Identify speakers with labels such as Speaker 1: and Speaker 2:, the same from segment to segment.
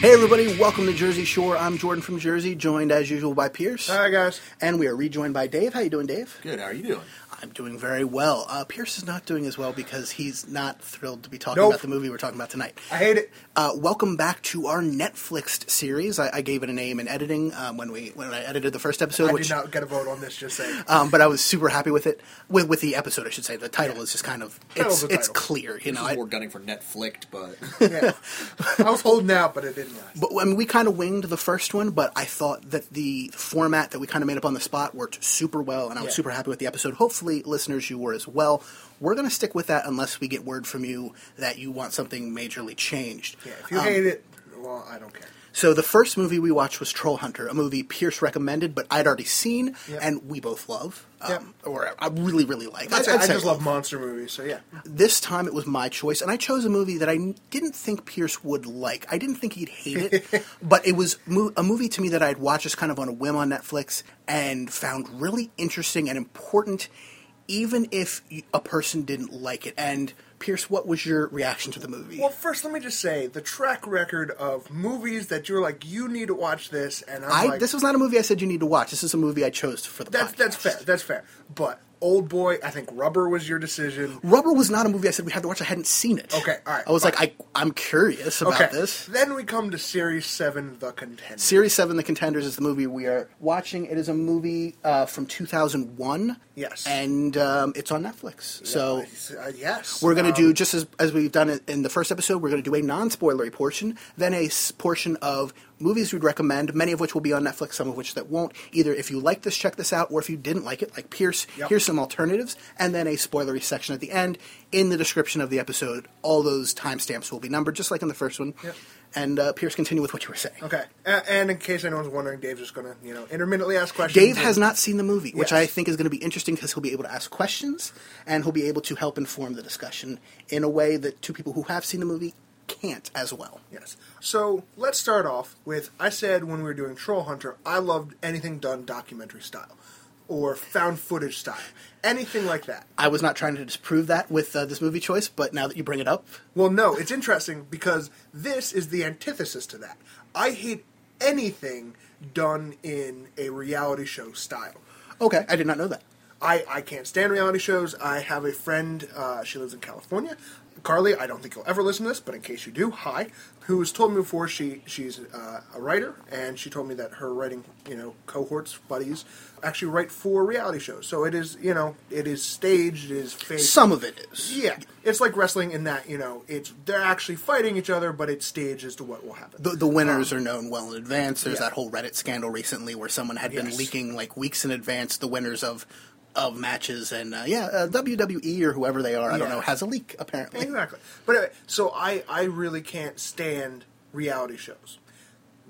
Speaker 1: Hey everybody, welcome to Jersey Shore. I'm Jordan from Jersey, joined as usual by Pierce.
Speaker 2: Hi guys.
Speaker 1: And we are rejoined by Dave. How you doing, Dave?
Speaker 2: Good. How are you doing?
Speaker 1: I'm doing very well. Uh, Pierce is not doing as well because he's not thrilled to be talking
Speaker 2: Nope.
Speaker 1: about the movie we're talking about tonight.
Speaker 2: I hate it.
Speaker 1: Uh, welcome back to our Netflix series. I, I gave it a name in editing um, when we when I edited the first episode,
Speaker 2: I
Speaker 1: which
Speaker 2: did not get a vote on this. Just saying.
Speaker 1: um, but I was super happy with it. With with the episode, I should say. The title is just kind of it's it's clear, you know.
Speaker 3: This
Speaker 1: I,
Speaker 3: is more gunning for Netflix, but
Speaker 2: yeah. I was holding out, but it didn't last.
Speaker 1: But I mean, we kind of winged the first one, but I thought that the format that we kind of made up on the spot worked super well, and I was
Speaker 2: Yeah.
Speaker 1: super happy with the episode. Hopefully, listeners, you were as well. We're going to stick with that unless we get word from you that you want something majorly changed.
Speaker 2: yeah. If you
Speaker 1: Um,
Speaker 2: hate it, well, I don't care.
Speaker 1: So the first movie we watched was Troll Hunter, a movie Pierce recommended, but I'd already seen,
Speaker 2: Yep.
Speaker 1: and we both love, um,
Speaker 2: Yep.
Speaker 1: or I really, really like. I'd-. I'd
Speaker 2: I just love monster movies, so yeah.
Speaker 1: this time it was my choice, and I chose a movie that I didn't think Pierce would like. I didn't think he'd hate it, but it was mo- a movie to me that I'd watched just kind of on a whim on Netflix and found really interesting and important, even if a person didn't like it. And Pierce, what was your reaction to the movie?
Speaker 2: Well, first, let me just say the track record of movies that you're like, you need to watch this, and I'm
Speaker 1: I,
Speaker 2: like,
Speaker 1: this was not a movie I said you need to watch. This is a movie I chose for the
Speaker 2: that's
Speaker 1: podcast.
Speaker 2: that's fair. That's fair. But Old Boy, I think Rubber was your decision.
Speaker 1: Rubber was not a movie I said we had to watch. I hadn't seen it.
Speaker 2: Okay, all right,
Speaker 1: I was
Speaker 2: fine.
Speaker 1: like, I, I'm curious about
Speaker 2: Okay.
Speaker 1: this.
Speaker 2: Then we come to Series Seven, The Contender.
Speaker 1: Series 7, The Contenders, is the movie we are watching. It is a movie uh, from 2001.
Speaker 2: Yes.
Speaker 1: And um, it's on Netflix. So
Speaker 2: Uh, yes,
Speaker 1: we're going to
Speaker 2: Um,
Speaker 1: do, just as, as we've done it in the first episode, we're going to do a non spoilery portion, then a s- portion of movies we'd recommend, many of which will be on Netflix, some of which that won't. Either if you like this, check this out, or if you didn't like it, like Pierce,
Speaker 2: Yep.
Speaker 1: here's some alternatives, and then a spoilery section at the end. In the description of the episode, all those timestamps will be numbered, just like in the first one.
Speaker 2: Yep.
Speaker 1: And uh, Pierce, continue with what you were saying.
Speaker 2: Okay, and in case anyone's wondering, Dave's just gonna, you know, intermittently ask questions.
Speaker 1: Dave has not seen the movie, which
Speaker 2: Yes.
Speaker 1: I think is going to be interesting because he'll be able to ask questions and he'll be able to help inform the discussion in a way that two people who have seen the movie can't as well.
Speaker 2: Yes. So let's start off with I said when we were doing Troll Hunter, I loved anything done documentary style or found footage style, anything like that.
Speaker 1: I was not trying to disprove that with uh, this movie choice, but now that you bring it up,
Speaker 2: Well, no, it's interesting because this is the antithesis to that. I hate anything done in a reality show style.
Speaker 1: okay, I did not know that.
Speaker 2: I, I can't stand reality shows. I have a friend, uh, she lives in California. Carly, I don't think you'll ever listen to this, but in case you do, hi. Who has told me before she she's uh, a writer, and she told me that her writing, you know, cohorts, buddies, actually write for reality shows. So it is, you know, it is staged, it is fake.
Speaker 1: Some of it is.
Speaker 2: yeah, it's like wrestling in that you know it's they're actually fighting each other, but it's staged as to what will happen.
Speaker 1: The, the winners are known well in advance. There's
Speaker 2: yeah.
Speaker 1: that whole Reddit scandal recently where someone had been leaking like weeks in advance the winners of of matches, and uh, yeah, uh, WWE or whoever they are, I don't
Speaker 2: Yeah.
Speaker 1: know, has a leak apparently.
Speaker 2: Exactly. But anyway, so I, I really can't stand reality shows.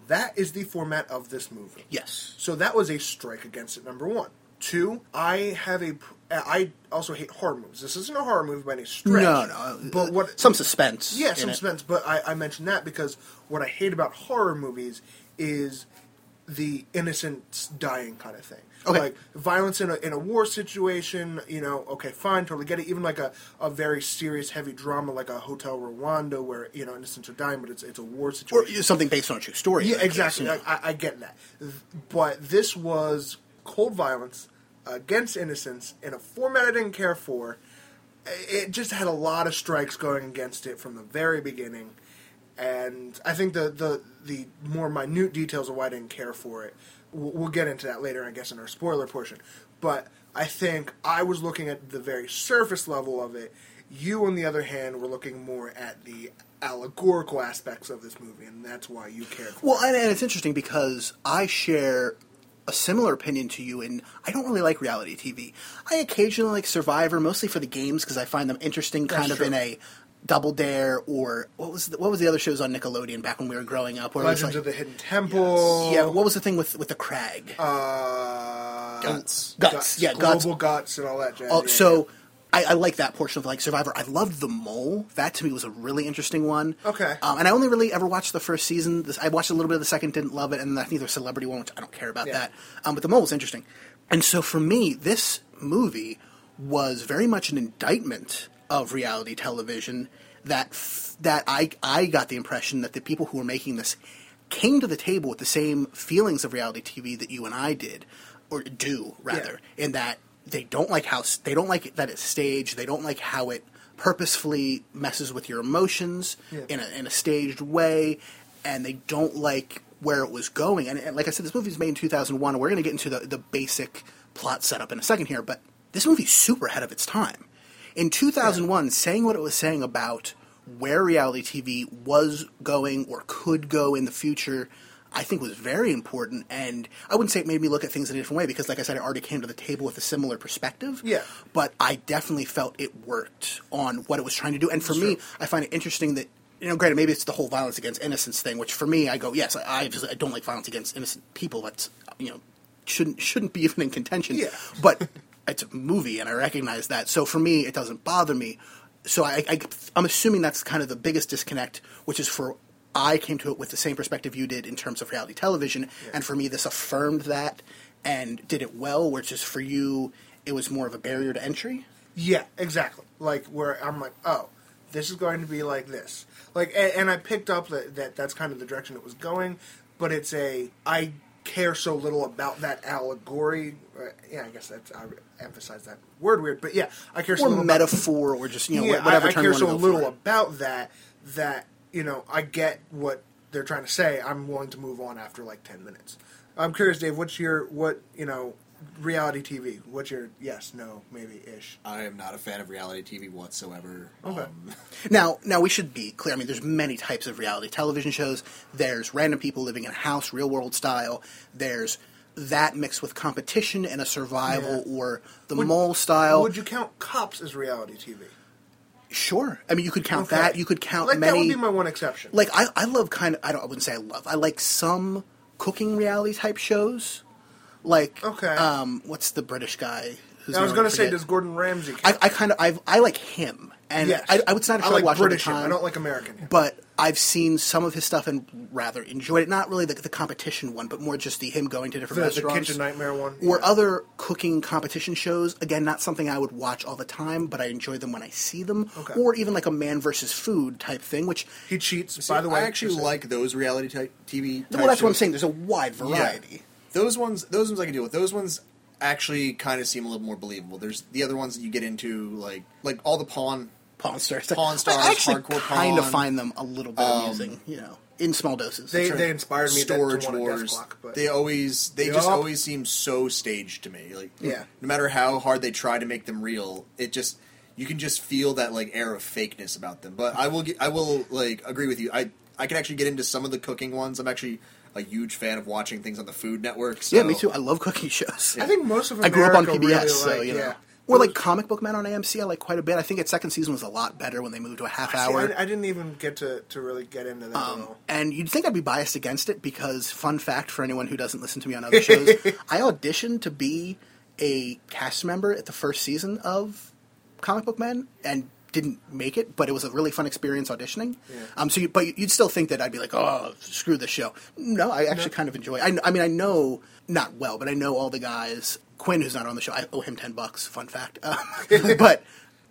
Speaker 2: That is the format of this movie.
Speaker 1: Yes.
Speaker 2: So that was a strike against it, number one. Two, I have a. pr- I also hate horror movies. This isn't a horror movie by any stretch.
Speaker 1: No, no.
Speaker 2: But what.
Speaker 1: some suspense.
Speaker 2: Yeah,
Speaker 1: in
Speaker 2: some
Speaker 1: it.
Speaker 2: suspense. But I, I mentioned that because what I hate about horror movies is the innocents dying kind of thing.
Speaker 1: Okay.
Speaker 2: Like violence in a, in a war situation, you know, okay, fine, totally get it. Even like a, a very serious, heavy drama like a Hotel Rwanda where, you know, innocents are dying, but it's, it's a war situation.
Speaker 1: or something based on a true story.
Speaker 2: Yeah,
Speaker 1: case,
Speaker 2: exactly.
Speaker 1: know.
Speaker 2: I, I get that. But this was cold violence against innocents in a format I didn't care for. It just had a lot of strikes going against it from the very beginning. And I think the, the, the more minute details of why I didn't care for it, we'll, we'll get into that later, I guess, in our spoiler portion. But I think I was looking at the very surface level of it. You, on the other hand, were looking more at the allegorical aspects of this movie, and that's why you cared for
Speaker 1: Well, and, and it's interesting because I share a similar opinion to you, and I don't really like reality TV. I occasionally like Survivor, mostly for the games because I find them interesting, kind of
Speaker 2: true.
Speaker 1: in a Double Dare or what was the, what was the other shows on Nickelodeon back when we were growing up? Where
Speaker 2: Legends
Speaker 1: like,
Speaker 2: of the Hidden Temple.
Speaker 1: yeah, what was the thing with with the crag?
Speaker 2: Uh,
Speaker 4: Guts.
Speaker 1: Guts, yeah,
Speaker 2: Global guts and all that jazz.
Speaker 1: Oh,
Speaker 2: yeah,
Speaker 1: so I, I like that portion of like Survivor. I loved the mole. That to me was a really interesting one.
Speaker 2: Okay.
Speaker 1: Um, and I only really ever watched the first season. This, I watched a little bit of the second, didn't love it, and I think there's celebrity one, which I don't care about
Speaker 2: Yeah.
Speaker 1: that. Um, but the mole was interesting. And so for me, this movie was very much an indictment of reality television. That f- that I I got the impression that the people who were making this came to the table with the same feelings of reality TV that you and I did, or do rather, in that they don't like how they don't like that it's staged. They don't like how it purposefully messes with your emotions
Speaker 2: Yeah.
Speaker 1: in a in a staged way, and they don't like where it was going. And, and like I said, this movie was made in 2001. And we're going to get into the the basic plot setup in a second here, but this movie's super ahead of its time. In 2001, saying what it was saying about where reality TV was going or could go in the future, I think was very important. And I wouldn't say it made me look at things in a different way because, like I said, I already came to the table with a similar perspective.
Speaker 2: Yeah.
Speaker 1: But I definitely felt it worked on what it was trying to do. And for me, I find it interesting that. You know, granted, maybe it's the whole violence against innocence thing, which for me, I go, yes, I, I, just, I don't like violence against innocent people. That's you know, shouldn't shouldn't be even in contention.
Speaker 2: Yeah.
Speaker 1: But it's a movie, and I recognize that. So for me, it doesn't bother me. So I, I, I'm assuming that's kind of the biggest disconnect, which is for I came to it with the same perspective you did in terms of reality television, and for me, this affirmed that and did it well. Which is for you, it was more of a barrier to entry.
Speaker 2: Yeah, exactly. Like where I'm like, oh, this is going to be like this. Like, and, and I picked up that, that that's kind of the direction it was going, but it's a I care so little about that allegory. Uh, yeah, I guess that's I emphasize that word weird, but yeah, I care so
Speaker 1: Or
Speaker 2: little about-
Speaker 1: metaphor, or just you know
Speaker 2: yeah,
Speaker 1: whatever
Speaker 2: I, I care so
Speaker 1: want to go
Speaker 2: little about that that you know I get what they're trying to say. I'm willing to move on after like ten minutes. I'm curious, Dave. What's your what you know reality TV? What's your yes, no, maybe ish?
Speaker 5: I am not a fan of reality TV whatsoever.
Speaker 2: Okay.
Speaker 5: Um,
Speaker 1: Now, now we should be clear. I mean, there's many types of reality television shows. There's random people living in a house, real world style. There's that mixed with competition and a survival,
Speaker 2: Yeah.
Speaker 1: or the
Speaker 2: Would-
Speaker 1: mole style.
Speaker 2: Would you count Cops as reality TV?
Speaker 1: sure. I mean, you could count
Speaker 2: Okay.
Speaker 1: that. You could count
Speaker 2: like
Speaker 1: many.
Speaker 2: that would be my one exception.
Speaker 1: like I, I love kind of. I don't. I wouldn't say I love. I like some cooking reality type shows. Like
Speaker 2: Okay.
Speaker 1: um, what's the British guy? Who's
Speaker 2: I was
Speaker 1: going
Speaker 2: to say, does Gordon Ramsay?
Speaker 1: I, I kind of I I like him, and
Speaker 2: yes,
Speaker 1: I, I would not
Speaker 2: I like
Speaker 1: watch
Speaker 2: British.
Speaker 1: all
Speaker 2: him. I don't like American. him.
Speaker 1: but I've seen some of his stuff and rather enjoyed it. Not really the, the competition one, but more just the him going to different
Speaker 2: The, the
Speaker 1: restaurants.
Speaker 2: Kitchen Nightmare one,
Speaker 1: or
Speaker 2: yeah.
Speaker 1: other cooking competition shows. Again, not something I would watch all the time, but I enjoy them when I see them.
Speaker 2: Okay.
Speaker 1: Or even like a man versus food type thing, which
Speaker 2: He cheats. by the way,
Speaker 5: I actually like those reality type TV. Type
Speaker 1: well, that's what I'm
Speaker 5: shows.
Speaker 1: saying. There's a wide variety.
Speaker 5: Those ones, those ones I can deal with. Those ones actually kind of seem a little more believable. There's the other ones that you get into, like like all the pawn.
Speaker 1: Pawn stars.
Speaker 5: Pawn Stars,
Speaker 1: I actually
Speaker 5: Hardcore
Speaker 1: kind of find them a little bit um, amusing, you know, in small doses.
Speaker 2: They,
Speaker 1: Sure.
Speaker 2: they inspired me
Speaker 5: Storage
Speaker 2: to want a desk
Speaker 5: Wars.
Speaker 2: clock, but
Speaker 5: They always they just always seem so staged to me. Like
Speaker 2: Yeah.
Speaker 5: no matter how hard they try to make them real, it just you can just feel that like air of fakeness about them. But I will get, I will like agree with you. I I can actually get into some of the cooking ones. I'm actually a huge fan of watching things on the Food Network. So.
Speaker 1: yeah, me too. I love cooking shows.
Speaker 2: I think most of them.
Speaker 1: I grew up on PBS,
Speaker 2: really
Speaker 1: so
Speaker 2: like-
Speaker 1: you know.
Speaker 2: yeah.
Speaker 1: Or like Comic Book Man on AMC, I like quite a bit. I think its second season was a lot better when they moved to a half
Speaker 2: See,
Speaker 1: hour.
Speaker 2: I, I didn't even get to, to really get into that
Speaker 1: Um, and you'd think I'd be biased against it because, fun fact for anyone who doesn't listen to me on other shows, I auditioned to be a cast member at the first season of Comic Book Men and didn't make it, but it was a really fun experience auditioning. Um, so, you, but you'd still think that I'd be like, oh, screw this show. No, I actually kind of enjoy. it. I, I mean, I know not well, but I know all the guys. Quinn, who's not on the show, I owe him ten bucks. Fun fact. Um, but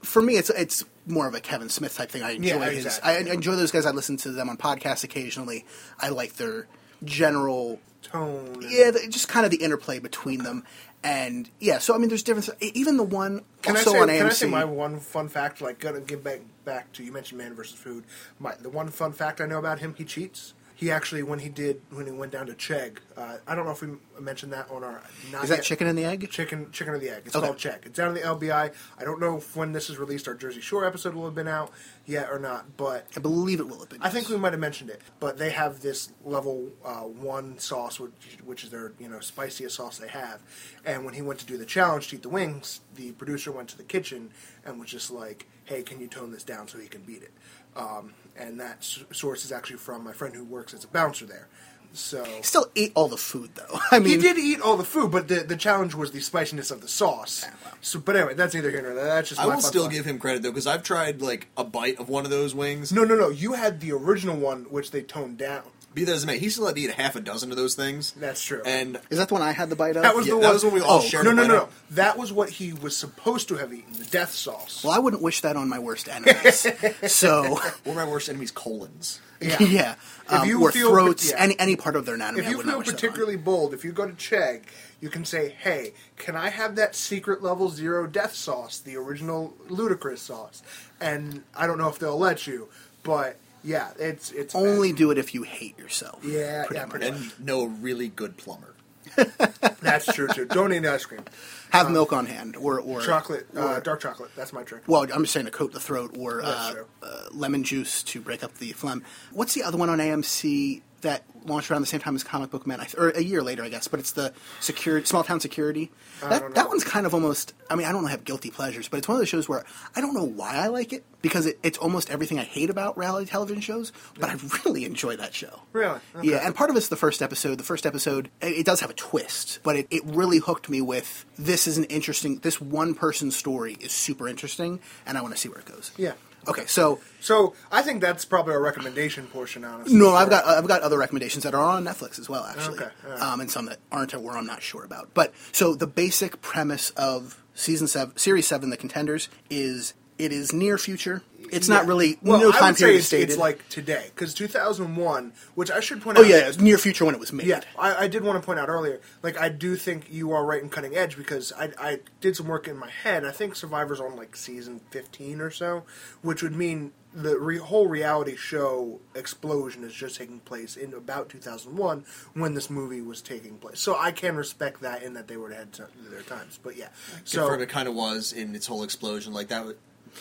Speaker 1: for me, it's it's more of a Kevin Smith type thing. I enjoy
Speaker 2: Yeah,
Speaker 1: his.
Speaker 2: exactly.
Speaker 1: I, I enjoy those guys. I listen to them on podcasts occasionally. I like their general,
Speaker 2: Tone.
Speaker 1: yeah, the, just kind of the interplay between them. And yeah, so I mean, there's different. Even the one
Speaker 2: Can I
Speaker 1: also
Speaker 2: say?
Speaker 1: on
Speaker 2: Can I
Speaker 1: AMC.
Speaker 2: say my one fun fact? Like, gonna give back back to you mentioned Man versus Food. My the one fun fact I know about him, he cheats. He actually when he did when he went down to Chegg, uh, I don't know if we mentioned that on our. Not
Speaker 1: Is that
Speaker 2: yet-
Speaker 1: chicken and the egg?
Speaker 2: Chicken, chicken or the egg. It's
Speaker 1: Okay.
Speaker 2: called Chegg. It's down in the LBI. I don't know if when this is released, our Jersey Shore episode will have been out yet or not, but
Speaker 1: I believe it will have been.
Speaker 2: I think we might have mentioned it, but they have this level uh, one sauce, which, which is their you know spiciest sauce they have. And when he went to do the challenge to eat the wings, the producer went to the kitchen and was just like, "Hey, can you tone this down so he can beat it?" Um, and that s- source is actually from my friend who works as a bouncer there. So he
Speaker 1: Still ate all the food though. I mean,
Speaker 2: he did eat all the food, but the, the challenge was the spiciness of the sauce. Ah, so, but anyway, that's neither here nor there. That's just
Speaker 5: I
Speaker 2: my
Speaker 5: will still
Speaker 2: fact.
Speaker 5: give him credit though because I've tried like a bite of one of those wings.
Speaker 2: No, no, no. You had the original one, which they toned down.
Speaker 5: Be that as it may, he still had to eat half a dozen of those things.
Speaker 2: That's true.
Speaker 5: And
Speaker 1: Is that the one I had the bite of?
Speaker 2: That was
Speaker 5: Yeah,
Speaker 2: the
Speaker 5: that
Speaker 2: one.
Speaker 5: was what we all
Speaker 2: oh,
Speaker 5: shared
Speaker 2: No,
Speaker 5: a
Speaker 2: no,
Speaker 5: bite
Speaker 2: no, no.
Speaker 5: of.
Speaker 2: That was what he was supposed to have eaten. The death sauce.
Speaker 1: Well, I wouldn't wish that on my worst enemies. so,
Speaker 5: one of my worst enemies, colons.
Speaker 1: yeah,
Speaker 2: If
Speaker 1: um,
Speaker 2: you
Speaker 1: or
Speaker 2: feel-
Speaker 1: throats,
Speaker 2: yeah.
Speaker 1: any any part of their anatomy.
Speaker 2: if
Speaker 1: I
Speaker 2: you
Speaker 1: would not
Speaker 2: feel
Speaker 1: wish that on.
Speaker 2: particularly bold, if you go to Chegg, you can say, "Hey, can I have that secret level zero death sauce, the original ludicrous sauce?" And I don't know if they'll let you, but yeah, it's it's bad.
Speaker 1: only do it if you hate yourself.
Speaker 2: Yeah,
Speaker 1: pretty
Speaker 2: yeah,
Speaker 1: much.
Speaker 2: pretty
Speaker 5: And know a really good plumber.
Speaker 2: That's true too. Don't eat ice cream.
Speaker 1: Have milk on hand, or or
Speaker 2: Chocolate, uh,
Speaker 1: or-
Speaker 2: dark chocolate. That's my trick.
Speaker 1: Well, I'm just saying to coat the throat, or uh, uh, lemon juice to break up the phlegm. What's the other one on AMC that launched around the same time as Comic Book Man, or a year later, I guess? But it's the security, small town security. That that one's kind of almost. I mean, I don't have guilty pleasures, but it's one of those shows where I don't know why I like it because it, it's almost everything I hate about reality television shows. But I really enjoy that show.
Speaker 2: Really? Okay.
Speaker 1: Yeah, and part of it's the first episode. The first episode, it, it does have a twist, but it, it really hooked me with this is an interesting, this one person story is super interesting, and I want to see where it goes.
Speaker 2: Yeah.
Speaker 1: Okay, so
Speaker 2: So I think that's probably our recommendation portion, honestly.
Speaker 1: no, I've got I've got other recommendations that are on Netflix as well, actually,
Speaker 2: Okay,
Speaker 1: um, and some that aren't or where I'm not sure about. But so the basic premise of season seven, series seven, The Contenders, is it is near future. It's not really
Speaker 2: Well,
Speaker 1: no
Speaker 2: I
Speaker 1: time
Speaker 2: would say
Speaker 1: period
Speaker 2: it's,
Speaker 1: stated.
Speaker 2: it's like today because 2001, which I should point
Speaker 1: oh
Speaker 2: out.
Speaker 1: Oh yeah, near future when it was made.
Speaker 2: Yeah, I, I did want to point out earlier. Like, I do think you are right in cutting edge because I, I did some work in my head. I think Survivor's on like season fifteen or so, which would mean the re- whole reality show explosion is just taking place in about 2001 when this movie was taking place. So I can respect that in that they would have had to, their times. But yeah, so
Speaker 5: Confirm it kind of was in its whole explosion. Like that.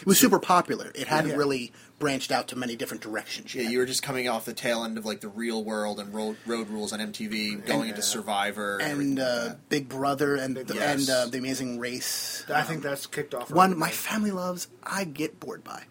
Speaker 1: It was super popular. It hadn't
Speaker 2: Yeah.
Speaker 1: really branched out to many different directions
Speaker 5: yeah, you were just coming off the tail end of like the Real World and Road, road Rules on MTV, going into Survivor, and,
Speaker 1: and uh,
Speaker 5: that.
Speaker 1: Big Brother and the,
Speaker 5: Brother.
Speaker 1: and uh, the Amazing Race.
Speaker 2: I think that's kicked off.
Speaker 1: One my family loves. I get bored by.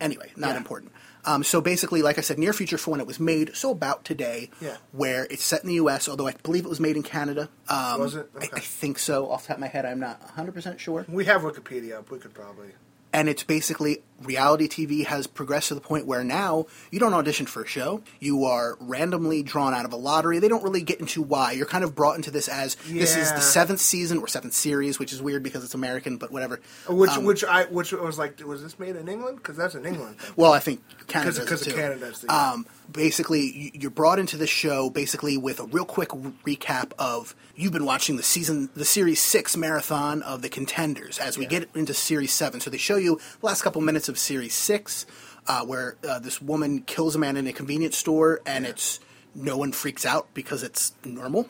Speaker 1: Anyway, not
Speaker 2: Yeah.
Speaker 1: important. Um, so basically, like I said, near future for when it was made. So about today,
Speaker 2: Yeah.
Speaker 1: where it's set in the U.S. Although I believe it was made in Canada. Um,
Speaker 2: Was it?
Speaker 1: I,
Speaker 2: Okay.
Speaker 1: I think so. Off the top of my head, I'm not 100 percent sure.
Speaker 2: we have Wikipedia up. We could probably.
Speaker 1: And it's basically reality TV has progressed to the point where now you don't audition for a show. You are randomly drawn out of a lottery. They don't really get into why. You're kind of brought into this as this is the seventh season or seventh series, which is weird because it's American, but whatever.
Speaker 2: Which
Speaker 1: Um,
Speaker 2: which I which was like was this made in England? Because that's an England thing.
Speaker 1: well, I think Canada
Speaker 2: Because- of the-
Speaker 1: Um, basically, you- you're brought into the show basically with a real quick recap of you've been watching the season, the series six marathon of the contenders as we get into series seven. So they show you the last couple minutes of series six, uh, where uh, this woman kills a man in a convenience store, and it's no one freaks out because it's normal.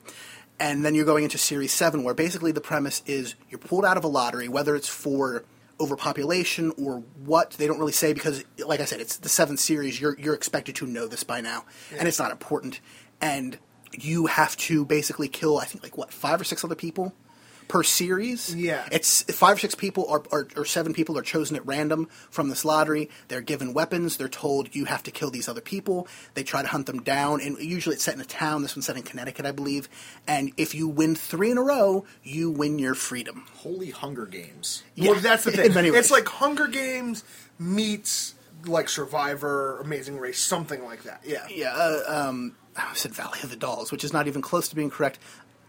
Speaker 1: And then you're going into series seven, where basically the premise is you're pulled out of a lottery, whether it's for overpopulation or what they don't really say because like i said it's the seventh series. You're you're expected to know this by now and it's not important. And you have to basically kill i think like what five or six other people per series
Speaker 2: Yeah.
Speaker 1: it's five or six people or, or, or seven people are chosen at random from this lottery they're given weapons they're told you have to kill these other people they try to hunt them down and usually it's set in a town this one's set in connecticut i believe and if you win three in a row you win your freedom
Speaker 5: Holy Hunger Games.
Speaker 2: Well,
Speaker 1: Yeah,
Speaker 2: that's the thing. It's like Hunger Games meets like Survivor, Amazing Race, something like that. Yeah.
Speaker 1: Yeah, uh, um, I said Valley of the Dolls, which is not even close to being correct.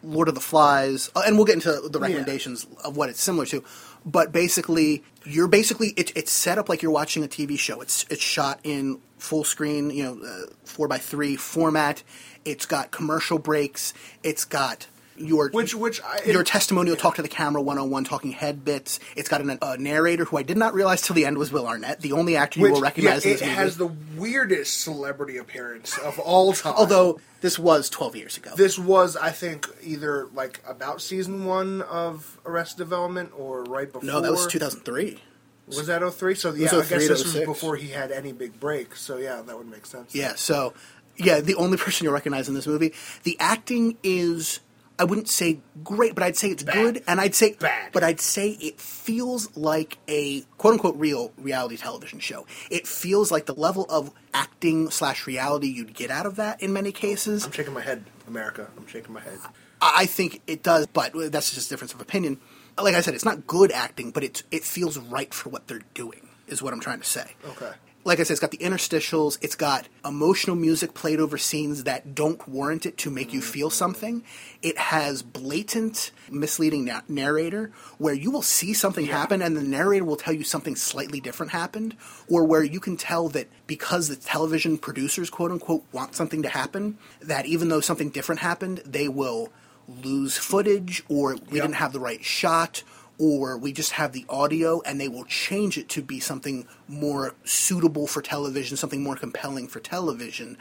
Speaker 1: Lord of the Flies, uh, and we'll get into the recommendations of what it's similar to. But basically, you're basically it, it's set up like you're watching a TV show. It's it's shot in full screen, you know, uh, four by three format. It's got commercial breaks. It's got your
Speaker 2: Which- which I-
Speaker 1: your testimonial talk to the camera 101 talking head bits. It's got an, a narrator who I did not realize till the end was Will Arnett, the only actor you will recognize
Speaker 2: yeah,
Speaker 1: in this
Speaker 2: it has the weirdest celebrity appearance of all time.
Speaker 1: Although this was 12 years ago.
Speaker 2: this was, I think, either like about season one of Arrested Development or right before.
Speaker 1: no, that was 2003.
Speaker 2: Was that 03? So yeah, I guess
Speaker 1: oh
Speaker 2: this was before he had any big break. So yeah, that would make sense.
Speaker 1: Yeah, so yeah, the only person you'll recognize in this movie. The acting is I wouldn't say great, but I'd say it's good, and I'd say
Speaker 2: Bad.
Speaker 1: but I'd say it feels like a quote unquote real reality television show. It feels like the level of acting slash reality you'd get out of that in many oh, cases.
Speaker 2: I'm shaking my head, America. I'm shaking my head.
Speaker 1: I think it does, but uh, that's just a difference of opinion. Like I said, it's not good acting, but it it feels right for what they're doing. Is what I'm trying to say.
Speaker 2: Okay.
Speaker 1: Like I said, it's got the interstitials. It's got emotional music played over scenes that don't warrant it to make you feel something. It has blatant, misleading na- narrator where you will see something happen and the narrator will tell you something slightly different happened, or where you can tell that because the television producers, quote unquote, want something to happen, that even though something different happened, they will lose footage or we
Speaker 2: Yep.
Speaker 1: didn't have the right shot or we just have the audio and they will change it to be something more suitable for television, something more compelling for television,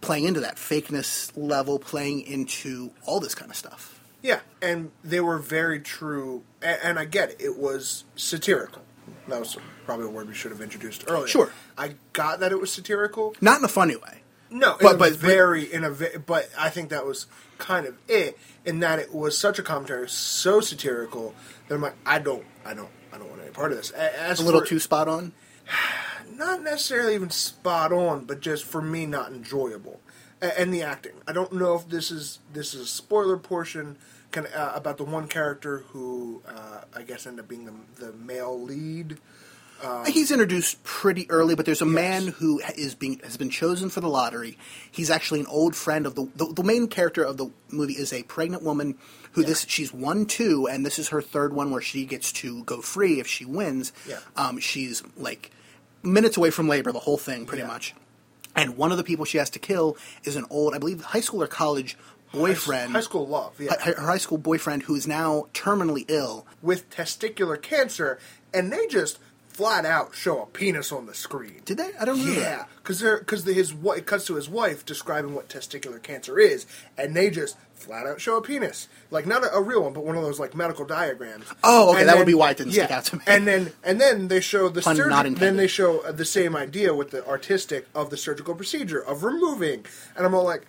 Speaker 1: playing into that fakeness level, playing into all this kind of stuff.
Speaker 2: Yeah, and they were very true, and, and I get it. It was satirical. That was probably a word we should have introduced earlier.
Speaker 1: Sure.
Speaker 2: I got that it was satirical.
Speaker 1: Not in a funny way.
Speaker 2: No,
Speaker 1: But-
Speaker 2: but,
Speaker 1: but-
Speaker 2: but very in a ve- but I think that was kind of it in that it was such a commentary, so satirical that I'm like, I don't, I don't, I don't want any part of this. A- As
Speaker 1: A little
Speaker 2: for-
Speaker 1: too spot on.
Speaker 2: not necessarily even spot on, but just for me not enjoyable. And the acting, I don't know if this is this is a spoiler portion can, uh, about the one character who uh, I guess ended up being the, the male lead.
Speaker 1: He's introduced pretty early, but there's a
Speaker 2: Yes.
Speaker 1: man who is being has been chosen for the lottery. He's actually an old friend of the the, the main character of the movie is a pregnant woman who this she's won two, and this is her third one where she gets to go free if she wins.
Speaker 2: Yeah.
Speaker 1: Um, she's like minutes away from labor, the whole thing, pretty
Speaker 2: Yeah.
Speaker 1: much. And one of the people she has to kill is an old, I believe, high school or college boyfriend.
Speaker 2: high school love, yeah.
Speaker 1: Her high school boyfriend who is now terminally ill.
Speaker 2: with testicular cancer, and they just flat out show a penis on the screen.
Speaker 1: Did they? I don't know.
Speaker 2: Yeah, because they're because the, his it cuts to his wife describing what testicular cancer is, and they just flat out show a penis, like not a, a real one, but one of those like medical diagrams.
Speaker 1: Oh, okay,
Speaker 2: And
Speaker 1: that would be why it didn't
Speaker 2: yeah,
Speaker 1: stick out to me.
Speaker 2: And then and then they show the
Speaker 1: Pun
Speaker 2: Then they show uh, the same idea with the artistic of the surgical procedure of removing, and I'm all like,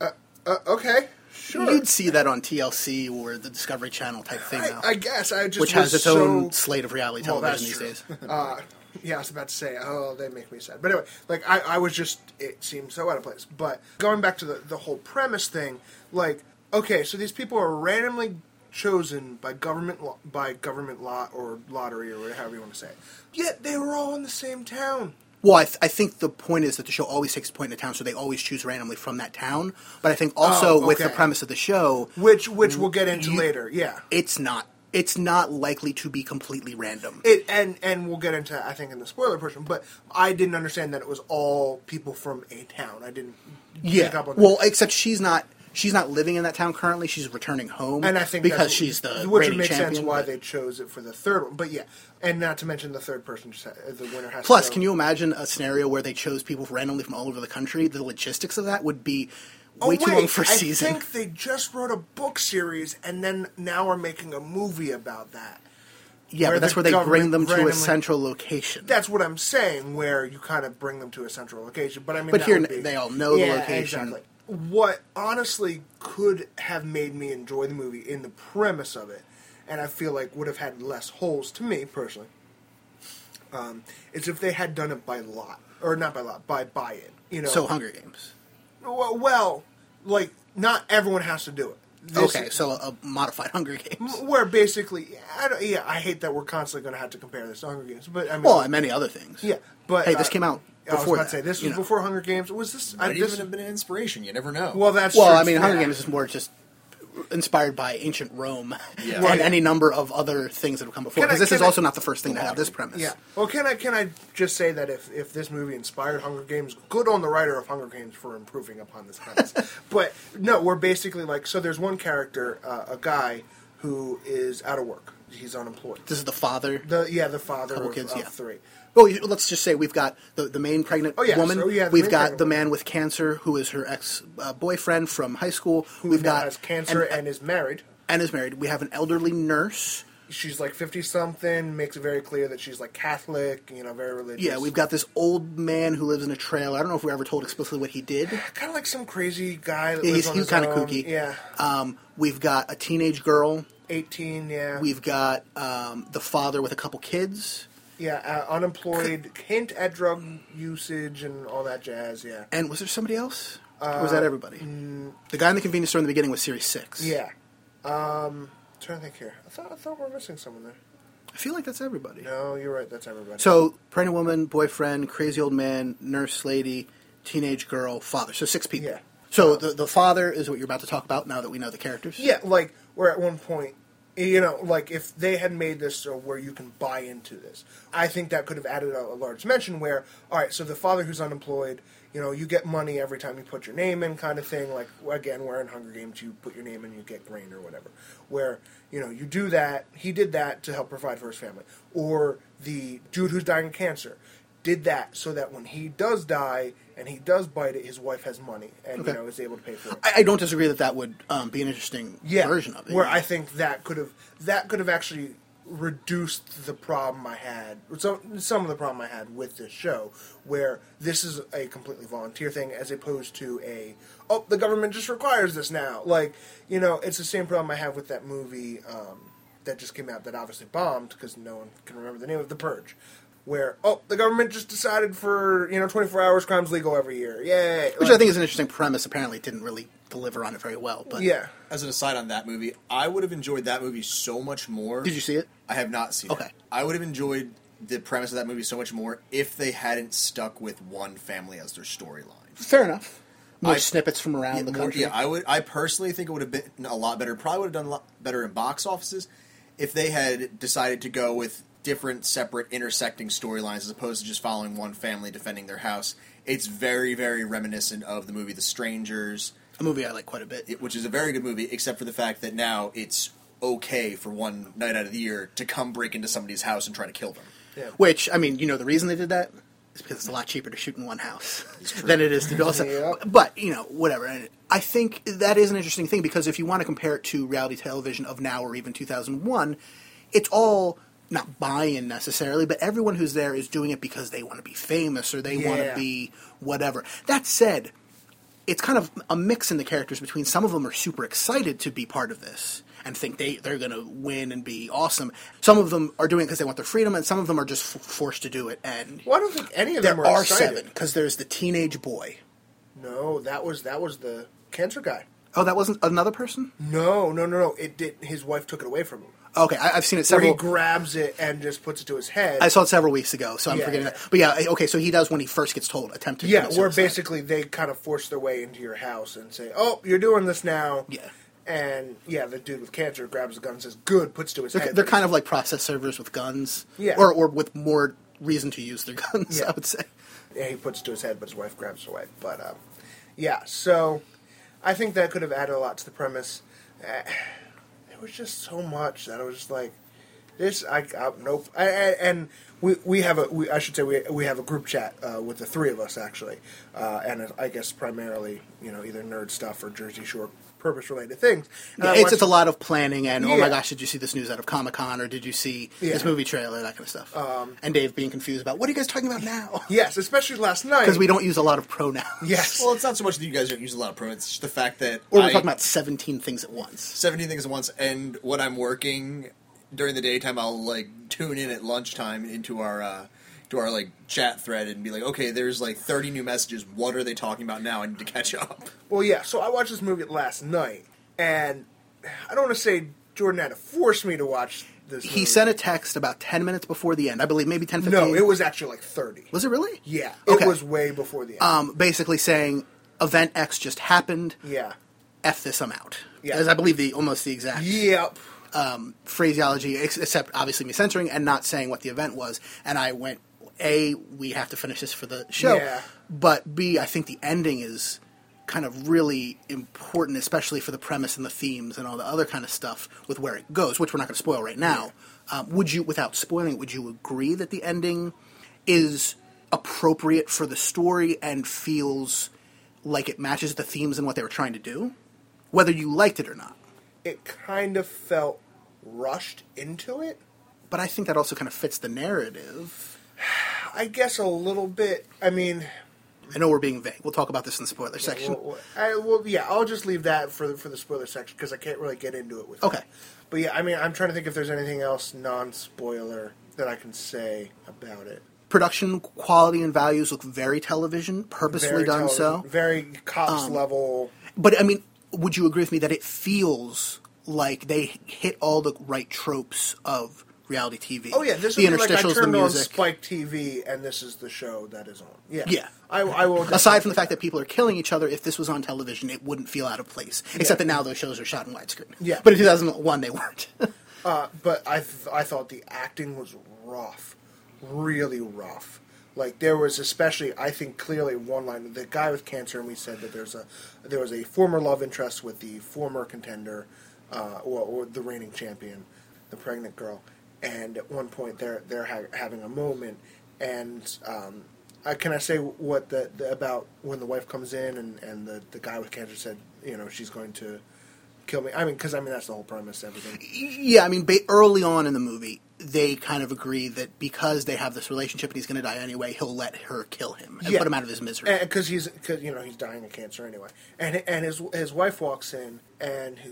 Speaker 2: uh, uh, okay, sure.
Speaker 1: You'd see that on TLC or the Discovery Channel type thing now,
Speaker 2: I, I guess I just
Speaker 1: which has its
Speaker 2: so,
Speaker 1: own slate of reality
Speaker 2: Well,
Speaker 1: television these days.
Speaker 2: uh, yeah, I was about to say, oh, they make me sad. But anyway, like I, I was just, it seemed so out of place. But going back to the the whole premise thing, like, okay, so these people are randomly chosen by government lo- by government lot or lottery or however you want to say it. Yet they were all in the same town.
Speaker 1: Well, I, th- I think the point is that the show always takes a point in a town, so they always choose randomly from that town. But I think oh, also
Speaker 2: Oh,
Speaker 1: with the
Speaker 2: okay.
Speaker 1: premise of the show,
Speaker 2: Which which we'll get into
Speaker 1: You-
Speaker 2: later. Yeah.
Speaker 1: it's not it's not likely to be completely random.
Speaker 2: It and and we'll get into I think in the spoiler portion, but I didn't understand that it was all people from a town. I didn't pick
Speaker 1: yeah.
Speaker 2: up on
Speaker 1: Well, except she's not she's not living in that town currently. She's returning home,
Speaker 2: and I think
Speaker 1: because she's the
Speaker 2: which would make
Speaker 1: champion.
Speaker 2: sense why
Speaker 1: but-
Speaker 2: they chose it for the third one. But yeah, and not to mention the third person, the winner has.
Speaker 1: Plus, can you imagine a scenario where they chose people randomly from all over the country? The logistics of that would be
Speaker 2: Oh,
Speaker 1: way too
Speaker 2: wait,
Speaker 1: long for
Speaker 2: I
Speaker 1: season.
Speaker 2: I think they just wrote a book series, and then now are making a movie about that.
Speaker 1: yeah,
Speaker 2: where
Speaker 1: but that's
Speaker 2: the
Speaker 1: where they bring them to a central location.
Speaker 2: That's what I'm saying, where you kind of bring them to a central location. But I mean,
Speaker 1: But here
Speaker 2: be-
Speaker 1: they all know the location.
Speaker 2: Exactly. What honestly could have made me enjoy the movie in the premise of it, and I feel like would have had less holes to me personally, um, is if they had done it by lot or not by lot by buy-in. You know,
Speaker 1: so Hunger Games.
Speaker 2: well, well, like not everyone has to do it. This-
Speaker 1: okay, so a modified Hunger Games.
Speaker 2: where basically, I don't, yeah, I hate that we're constantly going to have to compare this to Hunger Games, but I mean,
Speaker 1: Well, and many other things.
Speaker 2: yeah, but
Speaker 1: Hey, this
Speaker 2: uh,
Speaker 1: came out
Speaker 2: I was
Speaker 1: before
Speaker 2: about
Speaker 1: that,
Speaker 2: to say this was
Speaker 1: know.
Speaker 2: before Hunger Games. Was this? I, this
Speaker 5: even have been an inspiration. You never know.
Speaker 2: well, that's
Speaker 1: Well,
Speaker 2: true.
Speaker 1: I mean, Hunger Games is more just inspired by ancient Rome
Speaker 5: Yeah.
Speaker 1: and
Speaker 5: Right.
Speaker 1: any number of other things that have come before. Because this is
Speaker 2: I-
Speaker 1: also not the first thing to have this premise.
Speaker 2: Yeah. Well, can I can I just say that if, if this movie inspired Hunger Games, good on the writer of Hunger Games for improving upon this premise. but no, we're basically like so. There's one character, uh, a guy who is out of work. He's unemployed.
Speaker 1: This is the father.
Speaker 2: The yeah, the father
Speaker 1: Couple
Speaker 2: of,
Speaker 1: kids,
Speaker 2: of
Speaker 1: yeah.
Speaker 2: three.
Speaker 1: Oh, let's just say we've got the, the main pregnant
Speaker 2: Oh, yeah,
Speaker 1: woman.
Speaker 2: so, yeah,
Speaker 1: we've got the man with cancer who is her ex uh, boyfriend from high school.
Speaker 2: Who
Speaker 1: we've got
Speaker 2: has cancer and,
Speaker 1: and,
Speaker 2: is married.
Speaker 1: and is married. We have an elderly nurse.
Speaker 2: She's like fifty something. Makes it very clear that she's like Catholic. You know, very religious.
Speaker 1: Yeah, we've got this old man who lives in a trailer. I don't know if we are ever told explicitly what he did.
Speaker 2: kind of like some crazy guy that
Speaker 1: Yeah,
Speaker 2: lives
Speaker 1: he's he's kind of kooky.
Speaker 2: Yeah,
Speaker 1: Um, we've got a teenage girl.
Speaker 2: eighteen. Yeah,
Speaker 1: We've got um, the father with a couple kids.
Speaker 2: Yeah, uh, unemployed. hint at drug usage and all that jazz. Yeah,
Speaker 1: And was there somebody else? or was that everybody? the guy in the convenience store in the beginning was Series 6.
Speaker 2: Uh, mm, yeah. Um, trying to think here. I thought I thought we we're missing someone there.
Speaker 1: I feel like that's everybody.
Speaker 2: No, you're right. That's everybody.
Speaker 1: So, pregnant woman, boyfriend, crazy old man, nurse lady, teenage girl, father. So, six people.
Speaker 2: Yeah.
Speaker 1: So, the, the father is what you're about to talk about now that we know the characters.
Speaker 2: Yeah, like we're at one point, you know, like if they had made this where you can buy into this, I think that could have added a, a large dimension. Where, all right, so the father who's unemployed, you know, you get money every time you put your name in, kind of thing. Like again, where in Hunger Games you put your name in, you get grain or whatever. Where you know you do that, he did that to help provide for his family, or the dude who's dying of cancer did that so that when he does die and he does bite it, his wife has money and
Speaker 1: Okay.
Speaker 2: you know is able to pay for it
Speaker 1: I, I don't disagree that that would um, be an interesting
Speaker 2: yeah,
Speaker 1: version of it.
Speaker 2: Where I think that could have that could have actually reduced the problem I had. So some of the problem I had with this show, where this is a completely volunteer thing as opposed to a oh the government just requires this now. Like you know, it's the same problem I have with that movie um, that just came out that obviously bombed because no one can remember the name of the Purge. Where oh the government just decided for you know 24 hours crimes legal every year yay
Speaker 1: Which
Speaker 2: Like,
Speaker 1: I think is an interesting premise. Apparently, it didn't really deliver on it very well. But
Speaker 2: yeah
Speaker 5: As an aside on that movie, I would have enjoyed that movie so much more.
Speaker 1: Did you see it?
Speaker 5: I have not seen
Speaker 1: Okay.
Speaker 5: it. I would have enjoyed the premise of that movie so much more if they hadn't stuck with one family as their storyline.
Speaker 1: Fair enough. More
Speaker 5: I-
Speaker 1: snippets from around
Speaker 5: Yeah,
Speaker 1: the
Speaker 5: more-
Speaker 1: country.
Speaker 5: yeah, I would. I personally think it would have been a lot better. Probably would have done a lot better in box offices if they had decided to go with different, separate, intersecting storylines as opposed to just following one family defending their house. It's very, very reminiscent of the movie The Strangers,
Speaker 1: a movie I like quite a bit.
Speaker 5: it- which is a very good movie, except for the fact that now it's okay for one night out of the year to come break into somebody's house and try to kill them.
Speaker 2: yeah
Speaker 1: Which I mean, you know, the reason they did that is because it's a lot cheaper to shoot in one house than it is to do also.
Speaker 2: Yeah.
Speaker 1: But you know, whatever. And I think that is an interesting thing because if you want to compare it to reality television of now or even 2001, it's all not buy-in necessarily, but everyone who's there is doing it because they want to be famous or they want to be whatever. That said, it's kind of a mix in the characters between some of them are super excited to be part of this and think they, they're going to win and be awesome. Some of them are doing it because they want their freedom, and some of them are just f- forced to do it. And
Speaker 2: well I don't think any of them are excited.
Speaker 1: seven because there's the teenage boy.
Speaker 2: No, that was that was the cancer guy.
Speaker 1: Oh, that wasn't another person.
Speaker 2: No, no, no, no. It did. His wife took it away from him.
Speaker 1: Okay, I, I've seen it
Speaker 2: Where he grabs it and just puts it to his head.
Speaker 1: I saw it several weeks ago, so I'm
Speaker 2: Yeah,
Speaker 1: forgetting
Speaker 2: yeah.
Speaker 1: that. But yeah, okay, so he does when he first gets told, attempted. to
Speaker 2: yeah, where basically they kind of force their way into your house and say, "Oh, you're doing this now."
Speaker 1: Yeah.
Speaker 2: And yeah, the dude with cancer grabs the gun and says, "Good," puts it to his
Speaker 1: they're,
Speaker 2: head.
Speaker 1: they're kind of like process servers with guns,
Speaker 2: Yeah.
Speaker 1: or or with more reason to use their guns.
Speaker 2: Yeah.
Speaker 1: I would say.
Speaker 2: yeah, he puts it to his head, but his wife grabs it away. But um, yeah, so I think that could have added a lot to the premise. It was just so much that I was just like, this. I, I nope. I, I, and we we have a we, I should say we we have a group chat uh, with the three of us actually, uh, and I guess primarily you know either nerd stuff or Jersey Shore purpose related things. And I
Speaker 1: it's,
Speaker 2: watched-
Speaker 1: it's a lot of planning and oh my gosh, did you see this news out of Comic Con or did you see
Speaker 2: Yeah.
Speaker 1: this movie trailer, that kind of stuff.
Speaker 2: Um,
Speaker 1: and Dave being confused about what are you guys talking about now?
Speaker 2: Yes, especially last night
Speaker 1: Because we don't use a lot of pronouns.
Speaker 2: Yes.
Speaker 5: Well, it's not so much that you guys don't use a lot of pronouns; it's just the fact that
Speaker 1: Or we're
Speaker 5: I-
Speaker 1: talking about 17 things at once.
Speaker 5: 17 things at once and when i'm working during the daytime i'll like tune in at lunchtime into our uh to our like chat thread and be like okay there's like 30 new messages what are they talking about now i need to catch up
Speaker 2: Well, yeah. So I watched this movie last night, and I don't want to say Jordan had to force me to watch this.
Speaker 1: He
Speaker 2: movie.
Speaker 1: sent a text about 10 minutes before the end. I believe maybe 10, 15.
Speaker 2: no. It was actually like thirty.
Speaker 1: Was it really?
Speaker 2: Yeah, it
Speaker 1: Okay.
Speaker 2: was way before the end.
Speaker 1: Um, basically saying event X just happened.
Speaker 2: yeah,
Speaker 1: "f this, I'm out."
Speaker 2: Yeah.
Speaker 1: As I believe the almost the exact
Speaker 2: Yep.
Speaker 1: Um, phraseology, except obviously me censoring and not saying what the event was. And I went, A, we have to finish this for the show.
Speaker 2: Yeah.
Speaker 1: But B, I think the ending is kind of really important, especially for the premise and the themes and all the other kind of stuff with where it goes, which we're not going to spoil right now. Um, would you, without spoiling it, would you agree that the ending is appropriate for the story and feels like it matches the themes and what they were trying to do? Whether you liked it or not.
Speaker 2: It kind of felt rushed into it.
Speaker 1: But I think that also kind of fits the narrative.
Speaker 2: I guess a little bit. I mean,
Speaker 1: I know we're being vague. We'll talk about this in the spoiler section.
Speaker 2: well, I, well yeah, I'll just leave that for the, for the spoiler section because I can't really get into it with.
Speaker 1: Okay.
Speaker 2: that. But yeah, I mean, I'm trying to think if there's anything else non-spoiler that I can say about it.
Speaker 1: Production quality and values look very television, purposefully
Speaker 2: Very
Speaker 1: done so. Um,
Speaker 2: Very cops level.
Speaker 1: But I mean, would you agree with me that it feels like they hit all the right tropes of reality TV?
Speaker 2: Oh yeah, this
Speaker 1: the
Speaker 2: would be like I turned on
Speaker 1: music.
Speaker 2: Spike TV and this is the show that is on. Yeah,
Speaker 1: Yeah.
Speaker 2: I, I will.
Speaker 1: Aside from the fact that people are killing each other, if this was on television, it wouldn't feel out of place. Except that now those shows are shot in widescreen.
Speaker 2: Yeah.
Speaker 1: But in 2001, they weren't.
Speaker 2: Uh, but I th- I thought the acting was rough, really rough. Like there was especially I think clearly one line the guy with cancer and we said that there's a there was a former love interest with the former contender, uh, or, or the reigning champion, the pregnant girl, and at one point they're they're ha- having a moment and. Um, uh, can I say what the, the about when the wife comes in and, and the, the guy with cancer said you know she's going to kill me? I mean because I mean that's the whole premise everything.
Speaker 1: yeah, I mean, ba- early on in the movie, they kind of agree that because they have this relationship and he's going to die anyway, he'll let her kill him and
Speaker 2: Yeah.
Speaker 1: put him out of his misery.
Speaker 2: because he's cause, you know he's dying of cancer anyway, and and his his wife walks in and he,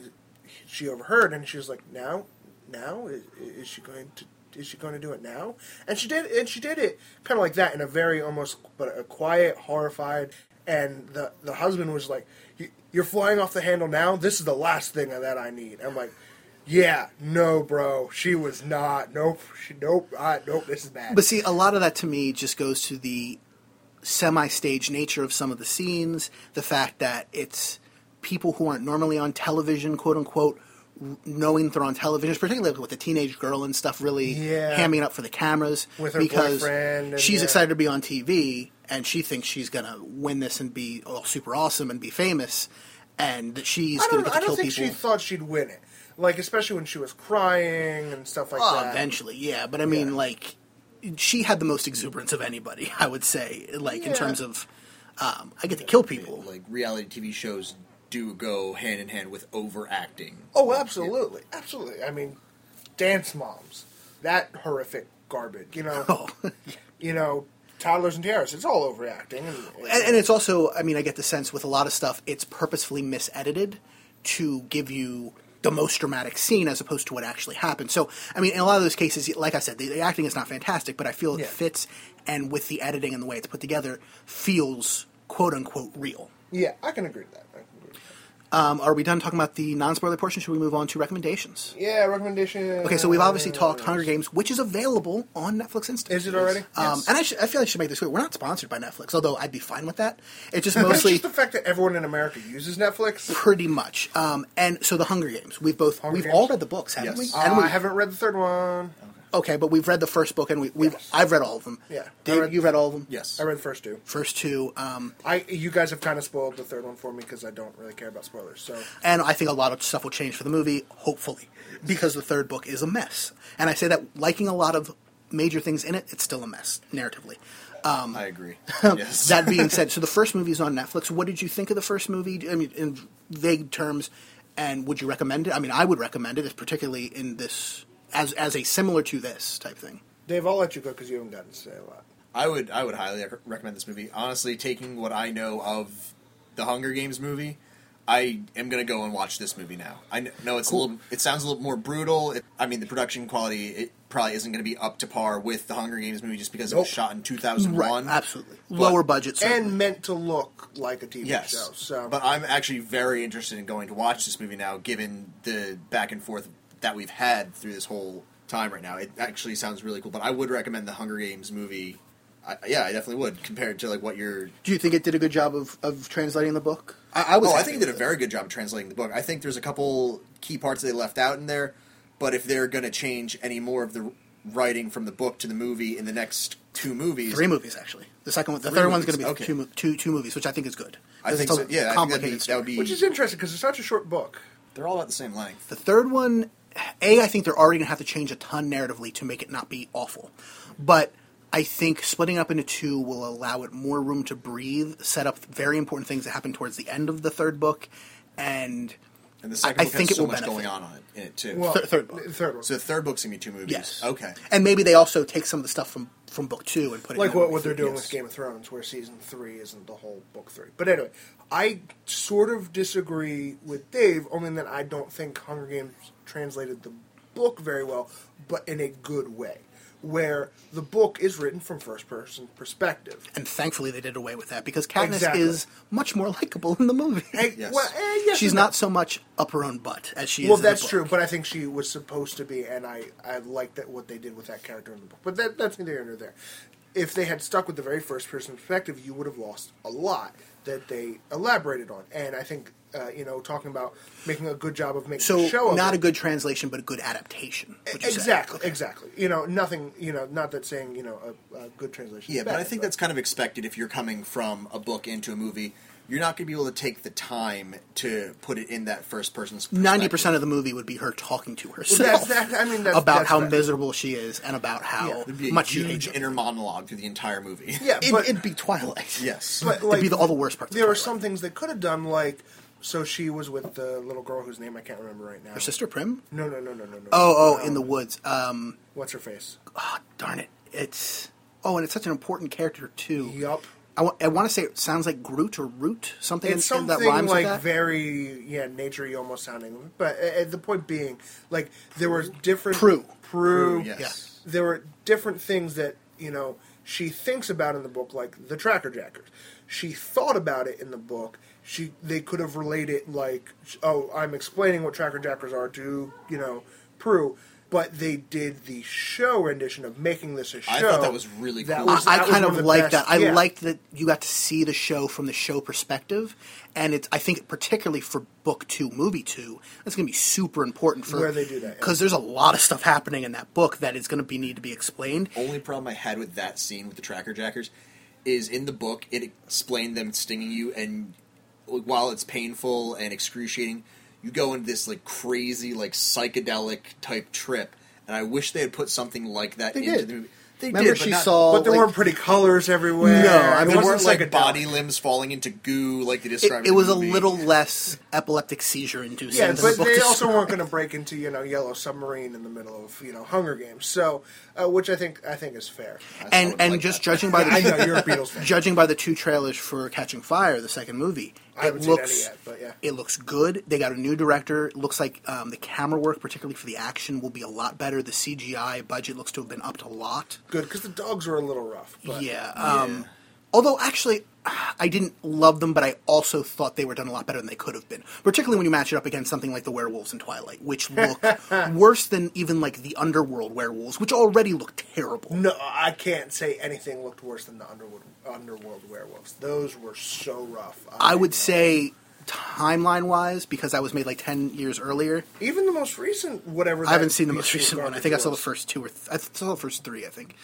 Speaker 2: she overheard and she was like, now, now is, is she going to is she going to do it now? And she did, and she did it kind of like that in a very almost but a quiet, horrified, and the the husband was like, "You- you're flying off the handle now. This is the last thing that I need. I'm like. Yeah, no, bro. She was not. Nope. She, nope. Uh, nope. This is bad.
Speaker 1: But see, a lot of that to me just goes to the semi-stage nature of some of the scenes, the fact that it's people who aren't normally on television, quote unquote, knowing they're on television, particularly with the teenage girl and stuff, really
Speaker 2: Yeah.
Speaker 1: hamming it up for the cameras
Speaker 2: With her
Speaker 1: because
Speaker 2: boyfriend and-
Speaker 1: she's
Speaker 2: yeah.
Speaker 1: excited to be on TV and she thinks she's gonna win this and be all super awesome and be famous, and that she's gonna
Speaker 2: don't,
Speaker 1: get
Speaker 2: I
Speaker 1: to
Speaker 2: don't
Speaker 1: kill
Speaker 2: think
Speaker 1: people.
Speaker 2: she thought she'd win it. Like especially when she was crying and stuff like
Speaker 1: Oh,
Speaker 2: that.
Speaker 1: eventually, yeah. But I mean,
Speaker 2: Yeah.
Speaker 1: like, she had the most exuberance of anybody, I would say. Like, in terms of, um, I get to kill people.
Speaker 5: Like reality TV shows do go hand in hand with overacting.
Speaker 2: Oh, absolutely, absolutely. I mean, Dance Moms, that horrific garbage. You know,
Speaker 1: Oh.
Speaker 2: you know, toddlers and tiaras. It's all overacting. And,
Speaker 1: and, and it's also, I mean, I get the sense with a lot of stuff, it's purposefully misedited to give you the most dramatic scene as opposed to what actually happened. So, I mean, in a lot of those cases, like I said, the, the acting is not fantastic, but I feel it
Speaker 2: Yeah.
Speaker 1: fits, and with the editing and the way it's put together, feels quote unquote real.
Speaker 2: yeah, I can agree with that. I can agree with that.
Speaker 1: Um, are we done talking about the non spoiler portion? Should we move on to recommendations?
Speaker 2: Yeah, recommendations.
Speaker 1: Okay, so we've obviously talked Hunger Games, which is available on Netflix Instant.
Speaker 2: Is it already?
Speaker 1: Um, And I, sh- I feel like I should make this clear. We're not sponsored by Netflix, although I'd be fine with that. It's just
Speaker 2: It's
Speaker 1: mostly
Speaker 2: just the fact that everyone in America uses Netflix.
Speaker 1: pretty much. Um, and so the Hunger Games, we've both
Speaker 2: Hunger
Speaker 1: we've
Speaker 2: Games?
Speaker 1: all read the books, haven't
Speaker 5: Yes.
Speaker 1: we?
Speaker 2: Uh,
Speaker 1: And we
Speaker 2: I haven't read the third one.
Speaker 1: Okay, but we've read the first book, and we, we've
Speaker 2: Yes.
Speaker 1: I've read all of them.
Speaker 2: Yeah. I
Speaker 1: Dave,
Speaker 2: read-
Speaker 1: you read all of them.
Speaker 5: Yes.
Speaker 2: I read the first two.
Speaker 1: First two, um,
Speaker 2: I you guys have kind of spoiled the third one for me because I don't really care about spoilers. So
Speaker 1: and I think a lot of stuff will change for the movie, hopefully, because the third book is a mess. And I say that liking a lot of major things in it, it's still a mess narratively.
Speaker 5: I agree. yes.
Speaker 1: That being said, so the first movie is on Netflix. What did you think of the first movie? I mean, in vague terms, and would you recommend it? I mean, I would recommend it, particularly in this as as a similar to this type thing.
Speaker 2: Dave, I'll let you go because you haven't gotten to say a lot.
Speaker 5: I would I would highly recommend this movie. Honestly, taking what I know of the Hunger Games movie, I am gonna go and watch this movie now. I know it's a little. It sounds a little more brutal. It, I mean, the production quality it probably isn't gonna be up to par with the Hunger Games movie just because it was shot in two thousand one.
Speaker 1: absolutely
Speaker 5: But-
Speaker 1: lower budget. certainly.
Speaker 2: And meant to look like a TV
Speaker 5: Yes,
Speaker 2: show. So,
Speaker 5: but I'm actually very interested in going to watch this movie now, given the back and forth that we've had through this whole time right now. It actually sounds really cool. But I would recommend the Hunger Games movie I, yeah, I definitely would compared to like what you're.
Speaker 1: Do you think it did a good job of, of translating the book? I, I was.
Speaker 5: Oh, I think it did a
Speaker 1: with
Speaker 5: very good job of translating the book. I think there's a couple key parts they left out in there, but if they're going to change any more of the writing from the book to the movie in the next two movies,
Speaker 1: Three movies actually. The second one, the
Speaker 5: Three
Speaker 1: third one's going to be
Speaker 5: okay.
Speaker 1: two, two two movies, which I think is good.
Speaker 5: I
Speaker 1: 'Cause
Speaker 5: think so.
Speaker 1: a
Speaker 5: Yeah, I think be,
Speaker 1: complicated
Speaker 5: that would be.
Speaker 2: Which is interesting because it's such a short book.
Speaker 5: they're all about the same length.
Speaker 1: The third one, A, I think they're already going to have to change a ton narratively to make it not be awful. But I think splitting up into two will allow it more room to breathe, set up very important things that happen towards the end of the third book, and
Speaker 5: And the second
Speaker 1: I
Speaker 5: book
Speaker 1: think
Speaker 5: has
Speaker 1: it
Speaker 5: so
Speaker 1: will
Speaker 5: much
Speaker 1: benefit.
Speaker 5: going on on it, in it too.
Speaker 2: Well,
Speaker 1: Third- third book.
Speaker 2: Third one.
Speaker 5: so the third book's gonna be two movies.
Speaker 1: yes,
Speaker 5: Okay.
Speaker 1: and maybe they also take some of the stuff from from book two and put it
Speaker 2: like
Speaker 1: in
Speaker 2: what, what they're doing
Speaker 5: yes.
Speaker 2: with Game of Thrones, where season three isn't the whole book three. But anyway, I sort of disagree with Dave, only in that I don't think Hunger Games translated the book very well, but in a good way, where the book is written from first person perspective.
Speaker 1: And thankfully, they did away with that because Katniss
Speaker 2: Exactly.
Speaker 1: is much more likable in the movie.
Speaker 2: Eh,
Speaker 5: Yes.
Speaker 2: Well, eh, yes
Speaker 1: She's
Speaker 2: and no.
Speaker 1: not so much up her own butt as she
Speaker 2: Well,
Speaker 1: is. in the
Speaker 2: that's
Speaker 1: book.
Speaker 2: true, but I think she was supposed to be, and I I like that what they did with that character in the book. But that, that's neither here nor there. If they had stuck with the very first person perspective, you would have lost a lot that they elaborated on. And I think uh, you know, talking about making a good job of making
Speaker 1: So
Speaker 2: a show of
Speaker 1: not
Speaker 2: it.
Speaker 1: a good translation, but a good adaptation. would you say?
Speaker 2: Exactly, exactly. You know, nothing. You know, not that saying you know a, a good translation. is
Speaker 5: Yeah, but I think that's kind of expected if you're coming from a book into a movie. You're not going to be able to take the time to put it in that first person's.
Speaker 1: Ninety percent of the movie would be her talking to
Speaker 2: Well,
Speaker 1: herself
Speaker 2: that's, that, I mean, that's,
Speaker 1: about
Speaker 2: that's
Speaker 1: how
Speaker 2: fair.
Speaker 1: miserable she is and about how
Speaker 2: Yeah,
Speaker 5: It'd be a
Speaker 1: much she
Speaker 5: huge
Speaker 1: hates
Speaker 5: inner
Speaker 1: her.
Speaker 5: monologue through the entire movie.
Speaker 2: Yeah,
Speaker 1: It,
Speaker 2: but
Speaker 1: it'd be Twilight.
Speaker 5: yes.
Speaker 2: but
Speaker 1: It'd be the, all the worst parts.
Speaker 2: there
Speaker 1: of
Speaker 2: were
Speaker 1: Twilight.
Speaker 2: some things they could have done, like so she was with the little girl whose name I can't remember right now.
Speaker 1: Her sister Prim.
Speaker 2: No, no, no, no, no, no.
Speaker 1: Oh, oh, in the woods. Um,
Speaker 2: what's her face?
Speaker 1: oh, darn it! It's oh, and it's such an important character too.
Speaker 2: Yup.
Speaker 1: I want to say it sounds like Groot or Root, something,
Speaker 2: It's
Speaker 1: in-
Speaker 2: something
Speaker 1: that rhymes
Speaker 2: like
Speaker 1: with that.
Speaker 2: very yeah, naturey almost sounding. But uh, uh, the point being, like there were different
Speaker 1: Rue.
Speaker 2: Rue.
Speaker 5: yes.
Speaker 2: There were different things that you know she thinks about in the book, like the Tracker Jackers. She thought about it in the book. She they could have related like, oh, I'm explaining what Tracker Jackers are to you know Rue. But they did the show rendition of making this a show.
Speaker 5: I thought that was really
Speaker 2: That
Speaker 5: cool.
Speaker 2: was-
Speaker 1: I
Speaker 2: that
Speaker 1: kind of
Speaker 2: the
Speaker 1: like
Speaker 2: best-
Speaker 1: that. I
Speaker 2: yeah.
Speaker 1: liked that you got to see the show from the show perspective, and it's. I think particularly for book two, movie two, that's going to be super important for
Speaker 2: Where they do that, yeah.
Speaker 1: because there's a lot of stuff happening in that book that is going to be need to be explained.
Speaker 5: Only problem I had with that scene with the tracker jackers is in the book it explained them stinging you, and while it's painful and excruciating, you go into this like crazy like psychedelic type trip. And I wish they had put something like that
Speaker 1: They
Speaker 5: into
Speaker 1: did.
Speaker 5: the movie. They
Speaker 1: Remember,
Speaker 5: did, but not-
Speaker 1: saw.
Speaker 2: But there
Speaker 1: like,
Speaker 2: weren't pretty colors everywhere.
Speaker 1: No, I mean,
Speaker 5: There
Speaker 2: wasn't
Speaker 5: weren't like body limbs falling into goo like they described.
Speaker 1: It, it
Speaker 5: in
Speaker 1: was
Speaker 5: the
Speaker 1: a little less epileptic seizure inducing.
Speaker 2: Yeah,
Speaker 1: than the
Speaker 2: but
Speaker 1: book
Speaker 2: they also weren't going to break into you know Yellow Submarine in the middle of you know Hunger Games. So, uh, which I think I think is fair.
Speaker 1: And and
Speaker 5: like
Speaker 1: just
Speaker 5: that.
Speaker 1: judging by the
Speaker 2: I know you're a Beatles fan.
Speaker 1: judging by the two trailers for Catching Fire, the second movie,
Speaker 2: I haven't
Speaker 1: it
Speaker 2: seen
Speaker 1: looks
Speaker 2: any yet, but yeah.
Speaker 1: it looks good. They got a new director. It looks like um, the camera work, particularly for the action, will be a lot better. The CGI budget looks to have been upped a lot.
Speaker 2: Good because the dogs were a little rough. But
Speaker 1: yeah. Um, Although actually, I didn't love them, but I also thought they were done a lot better than they could have been. Particularly when you match it up against something like the werewolves in Twilight, which look worse than even like the underworld werewolves, which already look terrible.
Speaker 2: No, I can't say anything looked worse than the Underwood, Underworld werewolves. Those were so rough.
Speaker 1: I would
Speaker 2: know.
Speaker 1: say timeline wise, because that was made like ten years earlier.
Speaker 2: even the most recent whatever.
Speaker 1: I haven't seen the most recent one. I think I saw the first two or th- I saw the first three. I think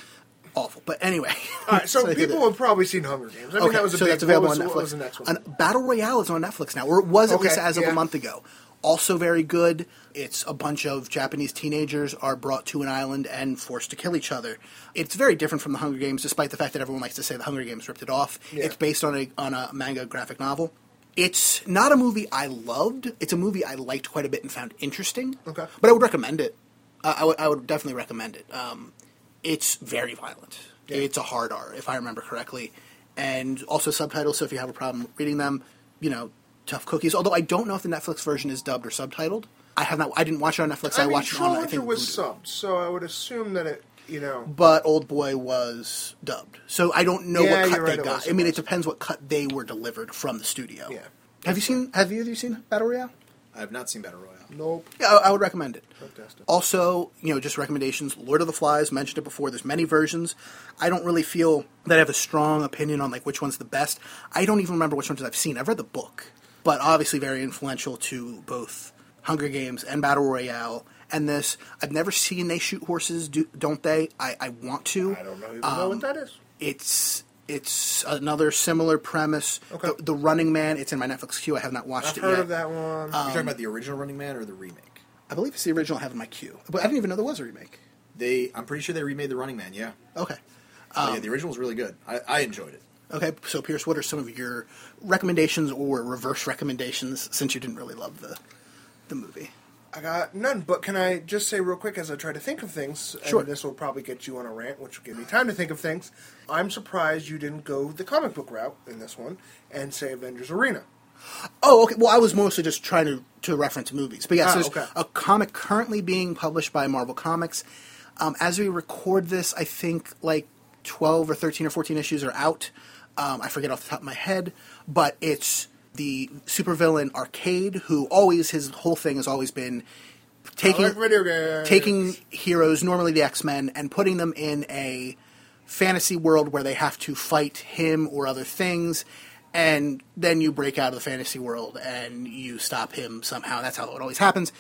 Speaker 1: awful, but anyway.
Speaker 2: All right, so,
Speaker 1: did
Speaker 2: people have probably seen Hunger Games. I mean,
Speaker 1: okay,
Speaker 2: that was a
Speaker 1: so
Speaker 2: big.
Speaker 1: that's available
Speaker 2: what
Speaker 1: on Netflix.
Speaker 2: Was the next one?
Speaker 1: And Battle Royale is on Netflix now, or it was at
Speaker 2: Okay,
Speaker 1: least as of
Speaker 2: yeah.
Speaker 1: a month ago. Also very good. It's a bunch of Japanese teenagers are brought to an island and forced to kill each other. It's very different from the Hunger Games, despite the fact that everyone likes to say the Hunger Games ripped it off.
Speaker 2: Yeah.
Speaker 1: It's based on a on a manga graphic novel. It's not a movie I loved. It's a movie I liked quite a bit and found interesting.
Speaker 2: Okay.
Speaker 1: but I would recommend it. Uh, I would I would definitely recommend it. Um, it's very violent.
Speaker 2: Yeah.
Speaker 1: It's a hard R, if I remember correctly, and also subtitles. So if you have a problem reading them, you know, tough cookies. Although I don't know if the Netflix version is dubbed or subtitled. I have not. I didn't watch it on Netflix. I,
Speaker 2: I mean,
Speaker 1: watched it on. I think
Speaker 2: was subbed, so I would assume that it, you know,
Speaker 1: but Old Boy was dubbed. So I don't know
Speaker 2: Yeah,
Speaker 1: what cut
Speaker 2: right,
Speaker 1: they got. I mean, it depends what cut they were delivered from the studio.
Speaker 2: Yeah.
Speaker 1: Have you seen? Have you, of you seen Battle Royale?
Speaker 5: I have not seen Battle Royale.
Speaker 2: Nope.
Speaker 1: Yeah, I, I would recommend it.
Speaker 2: Fantastic.
Speaker 1: Also, you know, just recommendations. Lord of the Flies mentioned it before. There's many versions. I don't really feel that I have a strong opinion on like which one's the best. I don't even remember which ones I've seen. I've read the book, but obviously very influential to both Hunger Games and Battle Royale. And this, I've never seen they shoot horses, do, don't they? I, I want to.
Speaker 2: I don't know even
Speaker 1: Um,
Speaker 2: know what that is.
Speaker 1: It's it's another similar premise.
Speaker 2: Okay.
Speaker 1: The, the Running Man. It's in my Netflix queue. I have not watched
Speaker 2: I've
Speaker 1: it
Speaker 2: heard
Speaker 1: yet.
Speaker 2: of that one.
Speaker 5: You're talking um, about the original Running Man or the remake?
Speaker 1: I believe it's the original. I have in my queue, but I didn't even know there was a remake.
Speaker 5: They, I'm pretty sure they remade the Running Man. Yeah,
Speaker 1: Okay.
Speaker 5: But yeah, um, the original was really good. I, I enjoyed it.
Speaker 1: Okay, so Pierce, what are some of your recommendations or reverse recommendations since you didn't really love the the movie?
Speaker 2: I got none, but can I just say real quick as I try to think of things,
Speaker 1: Sure.
Speaker 2: and this will probably get you on a rant, which will give me time to think of things. I'm surprised you didn't go the comic book route in this one and say Avengers Arena.
Speaker 1: Oh, okay. Well, I was mostly just trying to, to reference movies. But yes,
Speaker 2: Ah,
Speaker 1: there's
Speaker 2: okay.
Speaker 1: a comic currently being published by Marvel Comics. Um, as we record this, I think like 12 or 13 or 14 issues are out. Um, I forget off the top of my head, but it's the supervillain Arcade, who always, his whole thing has always been taking,
Speaker 2: like
Speaker 1: taking heroes, normally the X Men, and putting them in a fantasy world where they have to fight him or other things, and then you break out of the fantasy world and you stop him somehow. That's how it always happens.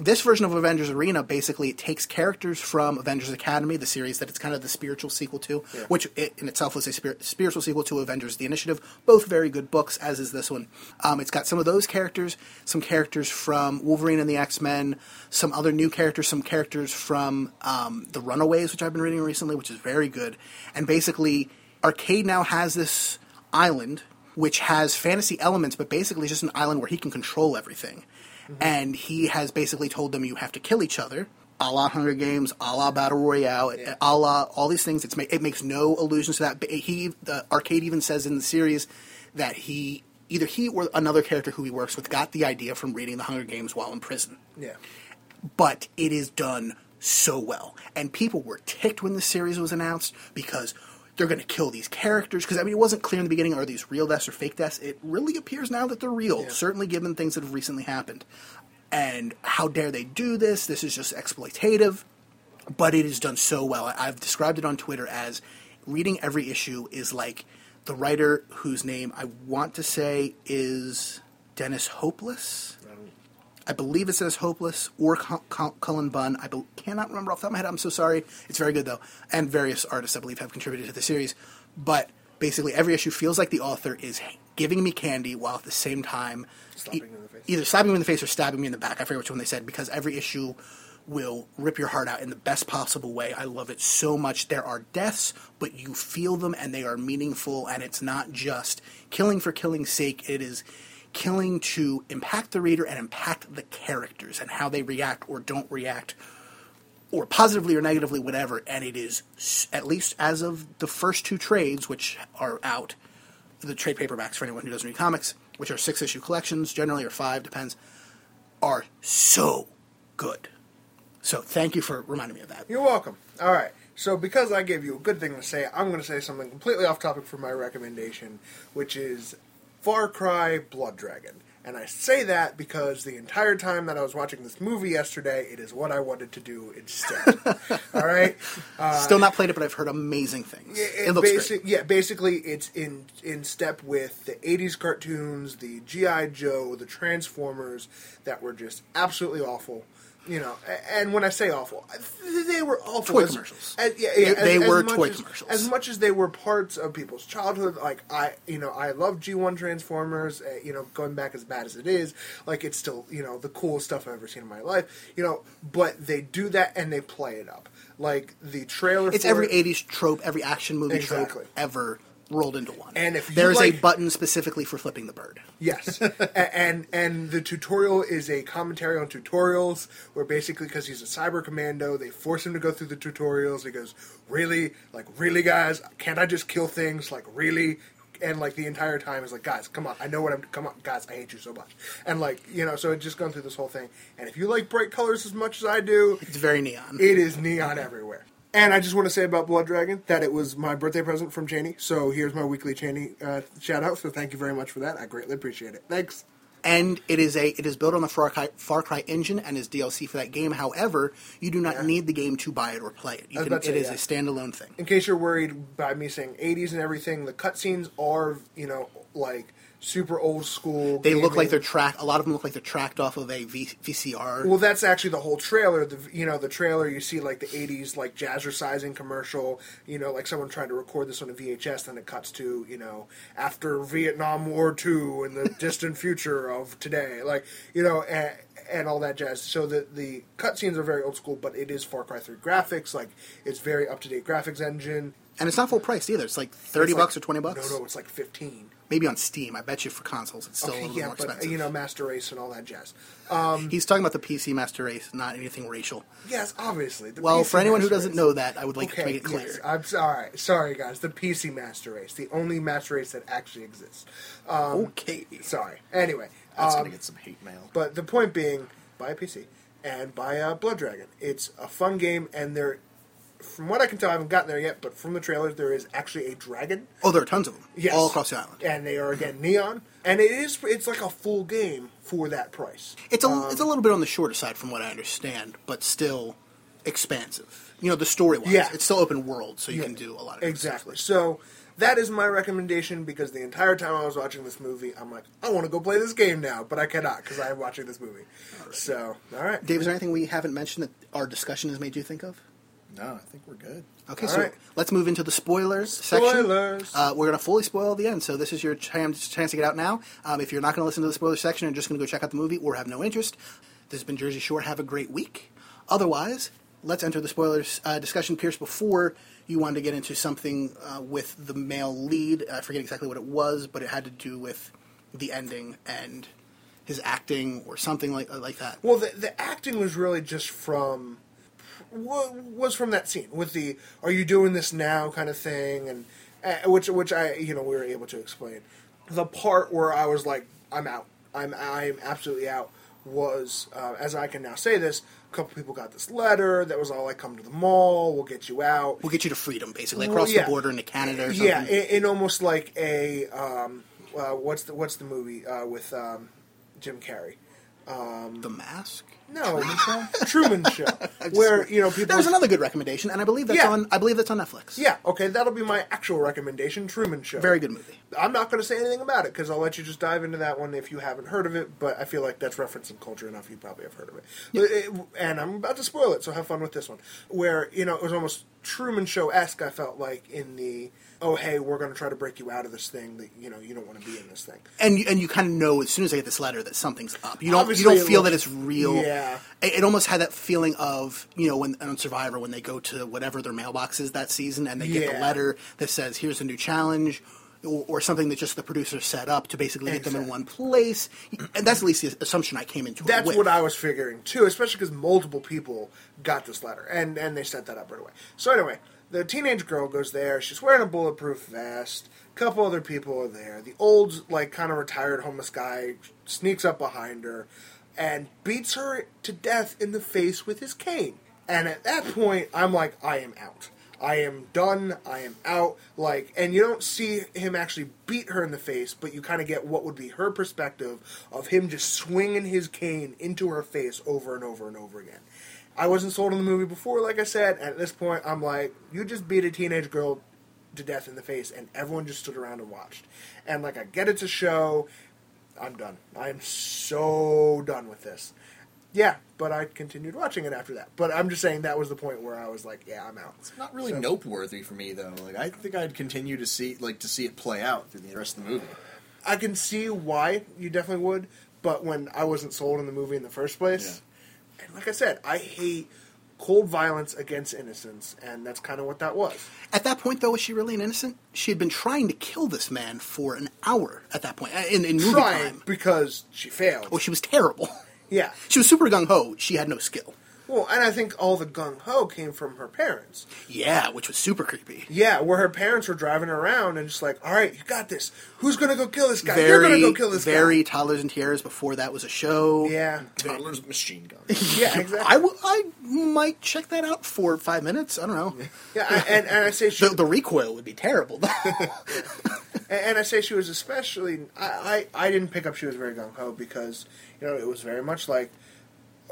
Speaker 1: This version of Avengers Arena basically it takes characters from Avengers Academy, the series that it's kind of the spiritual sequel to, which it, in itself was a spir- spiritual sequel to Avengers: The Initiative. Both very good books, as is this one. Um, it's got some of those characters, some characters from Wolverine and the X Men, some other new characters, some characters from um, the Runaways, which I've been reading recently, which is very good. And basically, Arcade now has this island which has fantasy elements, but basically it's just an island where he can control everything. Mm-hmm. And he has basically told them you have to kill each other, a la Hunger Games, a la Battle Royale, a la all these things. It's ma- it makes no allusions to that. He, the arcade, even says in the series that he either he or another character who he works with got the idea from reading the Hunger Games while in prison
Speaker 2: Yeah.
Speaker 1: but it is done so well. And people were ticked when the series was announced because they're going to kill these characters. Because, I mean, it wasn't clear in the beginning are these real deaths or fake deaths? It really appears now that they're real, certainly given things that have recently happened. And how dare they do this? This is just exploitative. But it is done so well. I've described it on Twitter as reading every issue is like the writer whose name I want to say is Dennis Hopeless. I believe it says Hopeless or Cul- Cul- Cullen Bunn. I be- cannot remember off the top of my head. I'm so sorry. It's very good though, and various artists I believe have contributed to the series. But basically, every issue feels like the author is giving me candy while at the same time
Speaker 2: Slapping
Speaker 1: e-
Speaker 2: in the face.
Speaker 1: either slapping me in the face or stabbing me in the back. I forget which one they said because every issue will rip your heart out in the best possible way. I love it so much. There are deaths, but you feel them and they are meaningful, and it's not just killing for killing's sake. It is killing to impact the reader and impact the characters and how they react or don't react or positively or negatively whatever and it is at least as of the first two trades which are out the trade paperbacks for anyone who doesn't read comics which are six issue collections generally or five depends are so good so thank you for reminding me of that
Speaker 2: You're welcome. All right. So because I gave you a good thing to say, I'm going to say something completely off topic for my recommendation, which is Far Cry Blood Dragon. And I say that because the entire time that I was watching this movie yesterday, it is what I wanted to do instead. All right.
Speaker 1: Uh, still not played it but i've heard amazing things
Speaker 2: It,
Speaker 1: it looks
Speaker 2: basic,
Speaker 1: great
Speaker 2: Yeah, basically, it's in in step with the '80s cartoons, the GI Joe, the Transformers that were just absolutely awful. You know, and when I say awful, they were awful.
Speaker 1: Toy
Speaker 2: as-
Speaker 1: commercials.
Speaker 2: as- yeah, yeah,
Speaker 1: They- they
Speaker 2: as- as
Speaker 1: were
Speaker 2: much
Speaker 1: toy
Speaker 2: as-
Speaker 1: commercials.
Speaker 2: As much as they were parts of people's childhood, like I, you know, I love G1 Transformers. Uh, you know, going back as bad as it is, like it's still, you know, the coolest stuff I've ever seen in my life. You know, but they do that and they play it up. Like the trailer.
Speaker 1: it's every
Speaker 2: it-
Speaker 1: 80s trope every action movie
Speaker 2: Exactly.
Speaker 1: trope ever rolled into one
Speaker 2: And if
Speaker 1: there's a button specifically for flipping the bird
Speaker 2: Yes, and and the tutorial is a commentary on tutorials, where basically because he's a cyber commando, they force him to go through the tutorials. He goes, "Really, like really, guys? Can't I just kill things? Like really?" And like the entire time is like, "Guys, come on! I know what I'm. Come on, guys! I hate you so much." And like you know, so it's just gone through this whole thing. And if you like bright colors as much as I do,
Speaker 1: it's very neon
Speaker 2: it is neon everywhere. And I just want to say about Blood Dragon that it was my birthday present from Cheney. So here's my weekly Cheney uh, shout out. So thank you very much for that. I greatly appreciate it. Thanks.
Speaker 1: and it is a it is built on the Far Cry, Far Cry engine and is DLC for that game. However, you do not
Speaker 2: Yeah.
Speaker 1: need the game to buy it or play it. You can, it
Speaker 2: say,
Speaker 1: is
Speaker 2: yeah.
Speaker 1: a standalone thing.
Speaker 2: in case you're worried by me saying 80s and everything, the cutscenes are, you know, like super old school.
Speaker 1: They look like they're tracked. A lot of them look like they're tracked off of a v, VCR.
Speaker 2: Well, that's actually the whole trailer. The you know the trailer you see like the '80s like jazzercising commercial. You know, like someone trying to record this on a VHS, then it cuts to you know after Vietnam War II and the distant future of today. Like you know. And, and all that jazz. So the the cutscenes are very old school, but it is Far Cry 3 graphics. Like it's very up to date graphics engine.
Speaker 1: And it's not full price either. It's like thirty
Speaker 2: It's like-
Speaker 1: bucks or twenty bucks.
Speaker 2: No, no, it's like 15.
Speaker 1: Maybe on Steam. I bet you for consoles it's still a little
Speaker 2: yeah,
Speaker 1: more
Speaker 2: but uh,
Speaker 1: expensive.
Speaker 2: you know, Master Race and all that jazz.
Speaker 1: He's um, talking about the PC Master Race, not anything racial.
Speaker 2: Yes, obviously. the
Speaker 1: Well,
Speaker 2: PC
Speaker 1: for anyone who doesn't
Speaker 2: Race.
Speaker 1: know that, I would like to make it clear.
Speaker 2: yes, I'm sorry. Sorry, guys. The PC Master Race, the only Master Race that actually exists.
Speaker 1: Um, okay.
Speaker 2: Sorry. Anyway,
Speaker 5: That's
Speaker 2: um,
Speaker 5: gonna get some hate mail.
Speaker 2: but the point being, buy a PC and buy a Blood Dragon. It's a fun game, and there, from what I can tell, I haven't gotten there yet. But from the trailers, there is actually a dragon.
Speaker 1: Oh, there are tons of them.
Speaker 2: Yes.
Speaker 1: All across the island.
Speaker 2: and they are again neon, and it is. It's like a full game for that price.
Speaker 1: It's a
Speaker 2: Um,
Speaker 1: it's a little bit on the shorter side from what I understand, but still expansive. You know, the story wise,
Speaker 2: Yeah.
Speaker 1: it's still open world, so you
Speaker 2: Yeah,
Speaker 1: can do a lot of
Speaker 2: exactly. So that is my recommendation because the entire time I was watching this movie, I'm like, I want to go play this game now, but I cannot because I'm watching this movie. So, all right,
Speaker 1: Dave, is there anything we haven't mentioned that our discussion has made you think of?
Speaker 5: No, I think we're good.
Speaker 1: Okay,
Speaker 2: All
Speaker 1: so
Speaker 2: right.
Speaker 1: let's move into the spoilers section.
Speaker 2: Spoilers.
Speaker 1: Uh, we're going to fully spoil the end, so this is your chance, chance to get out now. Um, if you're not going to listen to the spoiler section and just going to go check out the movie or have no interest, this has been Jersey Shore. Have a great week. Otherwise, let's enter the spoilers uh, discussion. Pierce, before you wanted to get into something uh, with the male lead, I forget exactly what it was, but it had to do with the ending and his acting or something like like that.
Speaker 2: Well, the, the acting was really just from wa- was from that scene with the "Are you doing this now?" kind of thing, and uh, which which I you know we were able to explain. The part where I was like, "I'm out. I'm I'm absolutely out." Was uh, as I can now say this. A couple people got this letter that was all like, "Come to the mall. We'll get you out."
Speaker 1: We'll get you to freedom, basically,
Speaker 2: Well,
Speaker 1: across
Speaker 2: yeah.
Speaker 1: the border into Canada or something.
Speaker 2: Yeah, in, in almost like a um, uh, what's the what's the movie uh, with um, Jim Carrey?
Speaker 1: Um, the Mask.
Speaker 2: No, Truman Show, where you know people.
Speaker 1: There's another good recommendation, and I believe that's
Speaker 2: Yeah.
Speaker 1: on. I believe that's on Netflix.
Speaker 2: Yeah, okay, that'll be my actual recommendation. Truman Show,
Speaker 1: very good movie.
Speaker 2: I'm not going to say anything about it because I'll let you just dive into that one if you haven't heard of it. But I feel like that's referencing culture enough. You probably have heard of it. But it- and I'm about to spoil it, so have fun with this one. Where you know it was almost Truman Show esque. I felt like in the oh hey we're going to try to break you out of this thing that you know you don't want to be in this thing.
Speaker 1: And you, and you kind of know as soon as I get this letter that something's up. You don't
Speaker 2: Obviously,
Speaker 1: you don't feel
Speaker 2: looks-
Speaker 1: that it's real.
Speaker 2: Yeah.
Speaker 1: It, it almost had that feeling of you know when on Survivor when they go to whatever their mailbox is that season and they get the letter that says here's a new challenge. Or, or something that just the producer set up to basically get them in one place, and that's at least the assumption I came into. it
Speaker 2: That's what I was figuring too, especially because multiple people got this letter, and and they set that up right away. So anyway, the teenage girl goes there. She's wearing a bulletproof vest. A couple other people are there. The old, like, kind of retired homeless guy sneaks up behind her and beats her to death in the face with his cane. And at that point, I'm like, I am out. I am done. I am out. Like, and you don't see him actually beat her in the face, but you kind of get what would be her perspective of him just swinging his cane into her face over and over and over again. I wasn't sold on the movie before, like I said. At this point, I'm like, you just beat a teenage girl to death in the face, and everyone just stood around and watched. And like, I get it's a show. I'm done. I'm so done with this. Yeah, but I continued watching it after that. But I'm just saying that was the point where I was like, yeah, I'm out.
Speaker 5: It's not really
Speaker 2: So-
Speaker 5: noteworthy for me though. Like I think I'd continue to see like to see it play out through the rest of the movie.
Speaker 2: I can see why you definitely would, but when I wasn't sold on the movie in the first place, and like I said, I hate cold violence against innocence, and that's kind of what that was.
Speaker 1: At that point, though, was she really an innocent? She had been trying to kill this man for an hour. At that point, uh, in, in movie
Speaker 2: Trying
Speaker 1: time,
Speaker 2: because she failed.
Speaker 1: oh, she was terrible.
Speaker 2: yeah.
Speaker 1: She was super gung ho. She had no skill.
Speaker 2: Well, and I think all the gung ho came from her parents.
Speaker 1: Yeah, which was super creepy.
Speaker 2: Yeah, where her parents were driving around and just like, all right, you got this. Who's gonna go kill this guy? You're gonna go kill this guy."
Speaker 1: very toddlers and tiaras. Before that was a show.
Speaker 2: Yeah.
Speaker 5: Toddler's with machine gun.
Speaker 2: Yeah, exactly.
Speaker 1: I, w- I might check that out for five minutes. I don't know.
Speaker 2: yeah, I, and, and I say she
Speaker 1: The, the recoil would be terrible.
Speaker 2: And, and I say she was especially. I, I, I didn't pick up she was very gung ho because you know it was very much like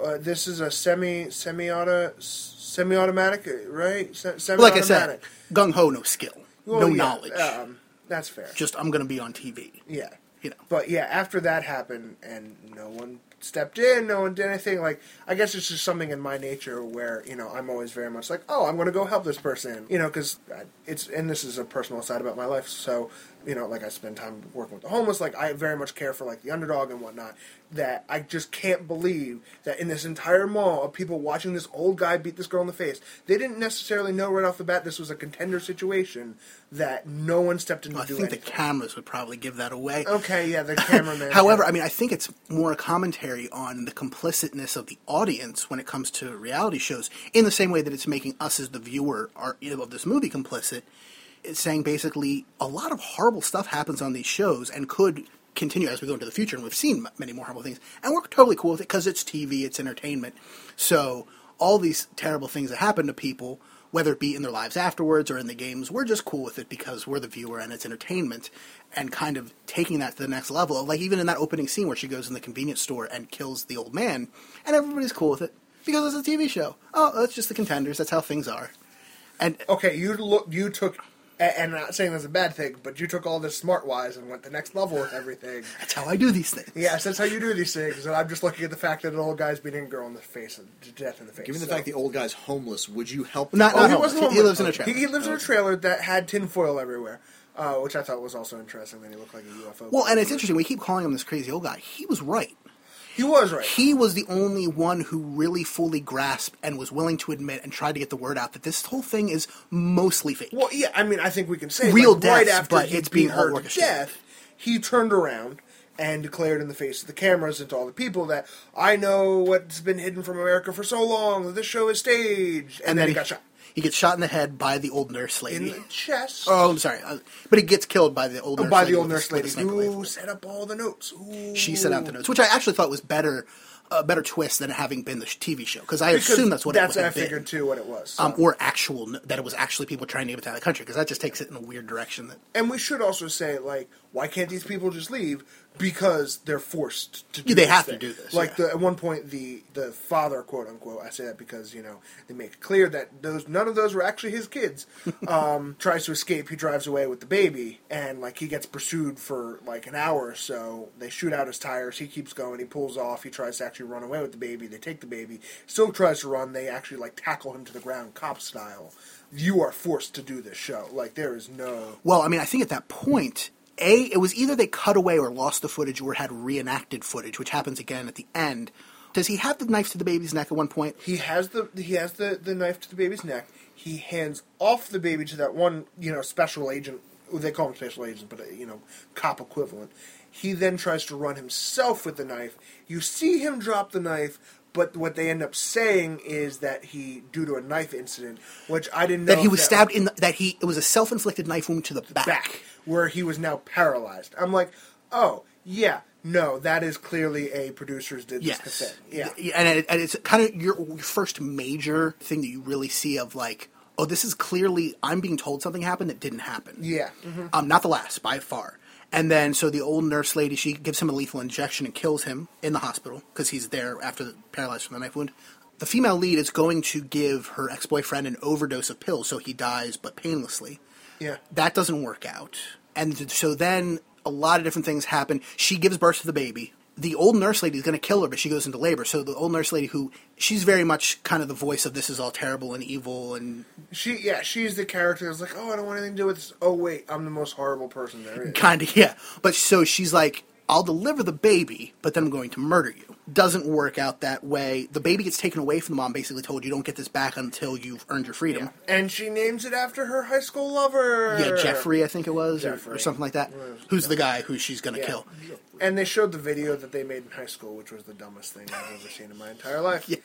Speaker 2: uh, this is a semi semi auto semi automatic right semi
Speaker 1: like I said, gung ho, no skill, no knowledge.
Speaker 2: Um, that's fair.
Speaker 1: Just I'm going to be on TV.
Speaker 2: yeah.
Speaker 1: You know.
Speaker 2: But yeah, after that happened and no one stepped in, no one did anything. Like I guess it's just something in my nature where you know I'm always very much like, oh, I'm going to go help this person, you know, because it's and this is a personal side about my life. So you know, like I spend time working with the homeless. Like I very much care for like the underdog and whatnot. That I just can't believe that in this entire mall of people watching this old guy beat this girl in the face, they didn't necessarily know right off the bat this was a contender situation. That no one stepped in to
Speaker 1: I
Speaker 2: do
Speaker 1: think
Speaker 2: anything.
Speaker 1: the cameras would probably give that away.
Speaker 2: okay, yeah, the cameraman.
Speaker 1: However, I mean, I think it's more a commentary on the complicitness of the audience when it comes to reality shows, in the same way that it's making us as the viewer are, you know, of this movie complicit. Saying basically a lot of horrible stuff happens on these shows and could continue as we go into the future, and we've seen many more horrible things, and we're totally cool with it because it's TV, it's entertainment. So all these terrible things that happen to people, whether it be in their lives afterwards or in the games, we're just cool with it because we're the viewer and it's entertainment, and kind of taking that to the next level. Like even in that opening scene where she goes in the convenience store and kills the old man, and everybody's cool with it because it's a TV show. Oh, that's just the contenders. That's how things are. And
Speaker 2: okay, you look, you took, and I'm not saying that's a bad thing, but you took all this smart wise and went the next level with everything.
Speaker 1: that's how I do these things.
Speaker 2: Yes, that's how you do these things. And I'm just looking at the fact that an old guy's beating a girl in the face, to death in the face.
Speaker 5: Given the
Speaker 2: so-
Speaker 5: fact the old guy's homeless, would you help?
Speaker 1: Not-
Speaker 2: oh,
Speaker 1: not
Speaker 2: he
Speaker 1: homeless.
Speaker 2: wasn't
Speaker 1: He- he
Speaker 2: homeless.
Speaker 1: lives in a trailer.
Speaker 2: He, he lives in a trailer that had tinfoil everywhere, uh, which I thought was also interesting. That he looked like a UFO.
Speaker 1: Well, and it's interesting. We keep calling him this crazy old guy. He was right.
Speaker 2: He was right.
Speaker 1: He was the only one who really fully grasped and was willing to admit and tried to get the word out that this whole thing is mostly fake.
Speaker 2: Well, yeah, I mean, I think we can say
Speaker 1: Real
Speaker 2: like, right after
Speaker 1: but it's being all
Speaker 2: to death, he turned around and declared in the face of the cameras and to all the people that I know what's been hidden from America for so long that this show is staged, and, then, he got shot
Speaker 1: He gets shot in the head by the old nurse lady.
Speaker 2: in
Speaker 1: lady.
Speaker 2: the chest.
Speaker 1: Oh, I'm sorry, uh, but he gets killed by the old nurse
Speaker 2: by
Speaker 1: lady
Speaker 2: the old
Speaker 1: with
Speaker 2: nurse
Speaker 1: with
Speaker 2: lady
Speaker 1: sniper
Speaker 2: who
Speaker 1: rifle.
Speaker 2: set up all the notes. Ooh.
Speaker 1: She set out the notes, which I actually thought was better, a better twist than having been the sh- TV show because I
Speaker 2: Because
Speaker 1: assume that's what
Speaker 2: that's
Speaker 1: it would
Speaker 2: I
Speaker 1: have been.
Speaker 2: figured too what it was. so.
Speaker 1: Um, or actual that it was actually people trying to get out of the country because that just takes it in a weird direction. That
Speaker 2: and we should also say like, why can't these people just leave? Because they're forced to. do
Speaker 1: Yeah, they have to do this,
Speaker 2: Like
Speaker 1: yeah.
Speaker 2: the, at one point, the the father, quote unquote, I say that because you know they make it clear that those none of those were actually his kids. um, tries to escape. He drives away with the baby, and like he gets pursued for like an hour or so. They shoot out his tires. He keeps going. He pulls off. He tries to actually run away with the baby. They take the baby. Still tries to run. They actually like tackle him to the ground, cop style. You are forced to do this show. Like there is no.
Speaker 1: Well, I mean, I think at that point, A, it was either they cut away or lost the footage or had reenacted footage, which happens again at the end. Does he have the knife to the baby's neck at one point?
Speaker 2: He has the he has the, the knife to the baby's neck. He hands off the baby to that one you know special agent. They call him special agent, but uh, you know cop equivalent. He then tries to run himself with the knife. You see him drop the knife, but what they end up saying is that he, due to a knife incident, which I didn't know
Speaker 1: That he was stabbed in the, that he it was a self-inflicted knife wound to the back.
Speaker 2: back, where he was now paralyzed. I'm like, oh yeah, no, that is clearly a producer's did this
Speaker 1: Yes.
Speaker 2: cassette. Yeah,
Speaker 1: and, it, and it's kind of your first major thing that you really see of like, oh, this is clearly I'm being told something happened that didn't happen.
Speaker 2: yeah. mhm.
Speaker 1: Um, not the last by far. And then, so the old nurse lady, she gives him a lethal injection and kills him in the hospital because he's there after the, paralyzed from the knife wound. The female lead is going to give her ex boyfriend an overdose of pills, so he dies but painlessly.
Speaker 2: yeah.
Speaker 1: That doesn't work out. And so then a lot of different things happen. She gives birth to the baby. The old nurse lady is going to kill her, but she goes into labor. So the old nurse lady, who she's very much kind of the voice of this is all terrible and evil, and
Speaker 2: She yeah, she's the character that's like, oh, I don't want anything to do with this. Oh wait, I'm the most horrible person there is.
Speaker 1: kind of yeah. But so she's like, I'll deliver the baby, but then I'm going to murder you. Doesn't work out that way. The baby gets taken away from the mom, basically told you don't get this back until you've earned your freedom.
Speaker 2: And she names it after her high school lover.
Speaker 1: Yeah, Jeffrey, I think it was, or, or something like that. Who's the guy who she's going to
Speaker 2: Yeah.
Speaker 1: kill?
Speaker 2: And they showed the video that they made in high school, which was the dumbest thing I've ever seen in my entire life.
Speaker 1: Yeah.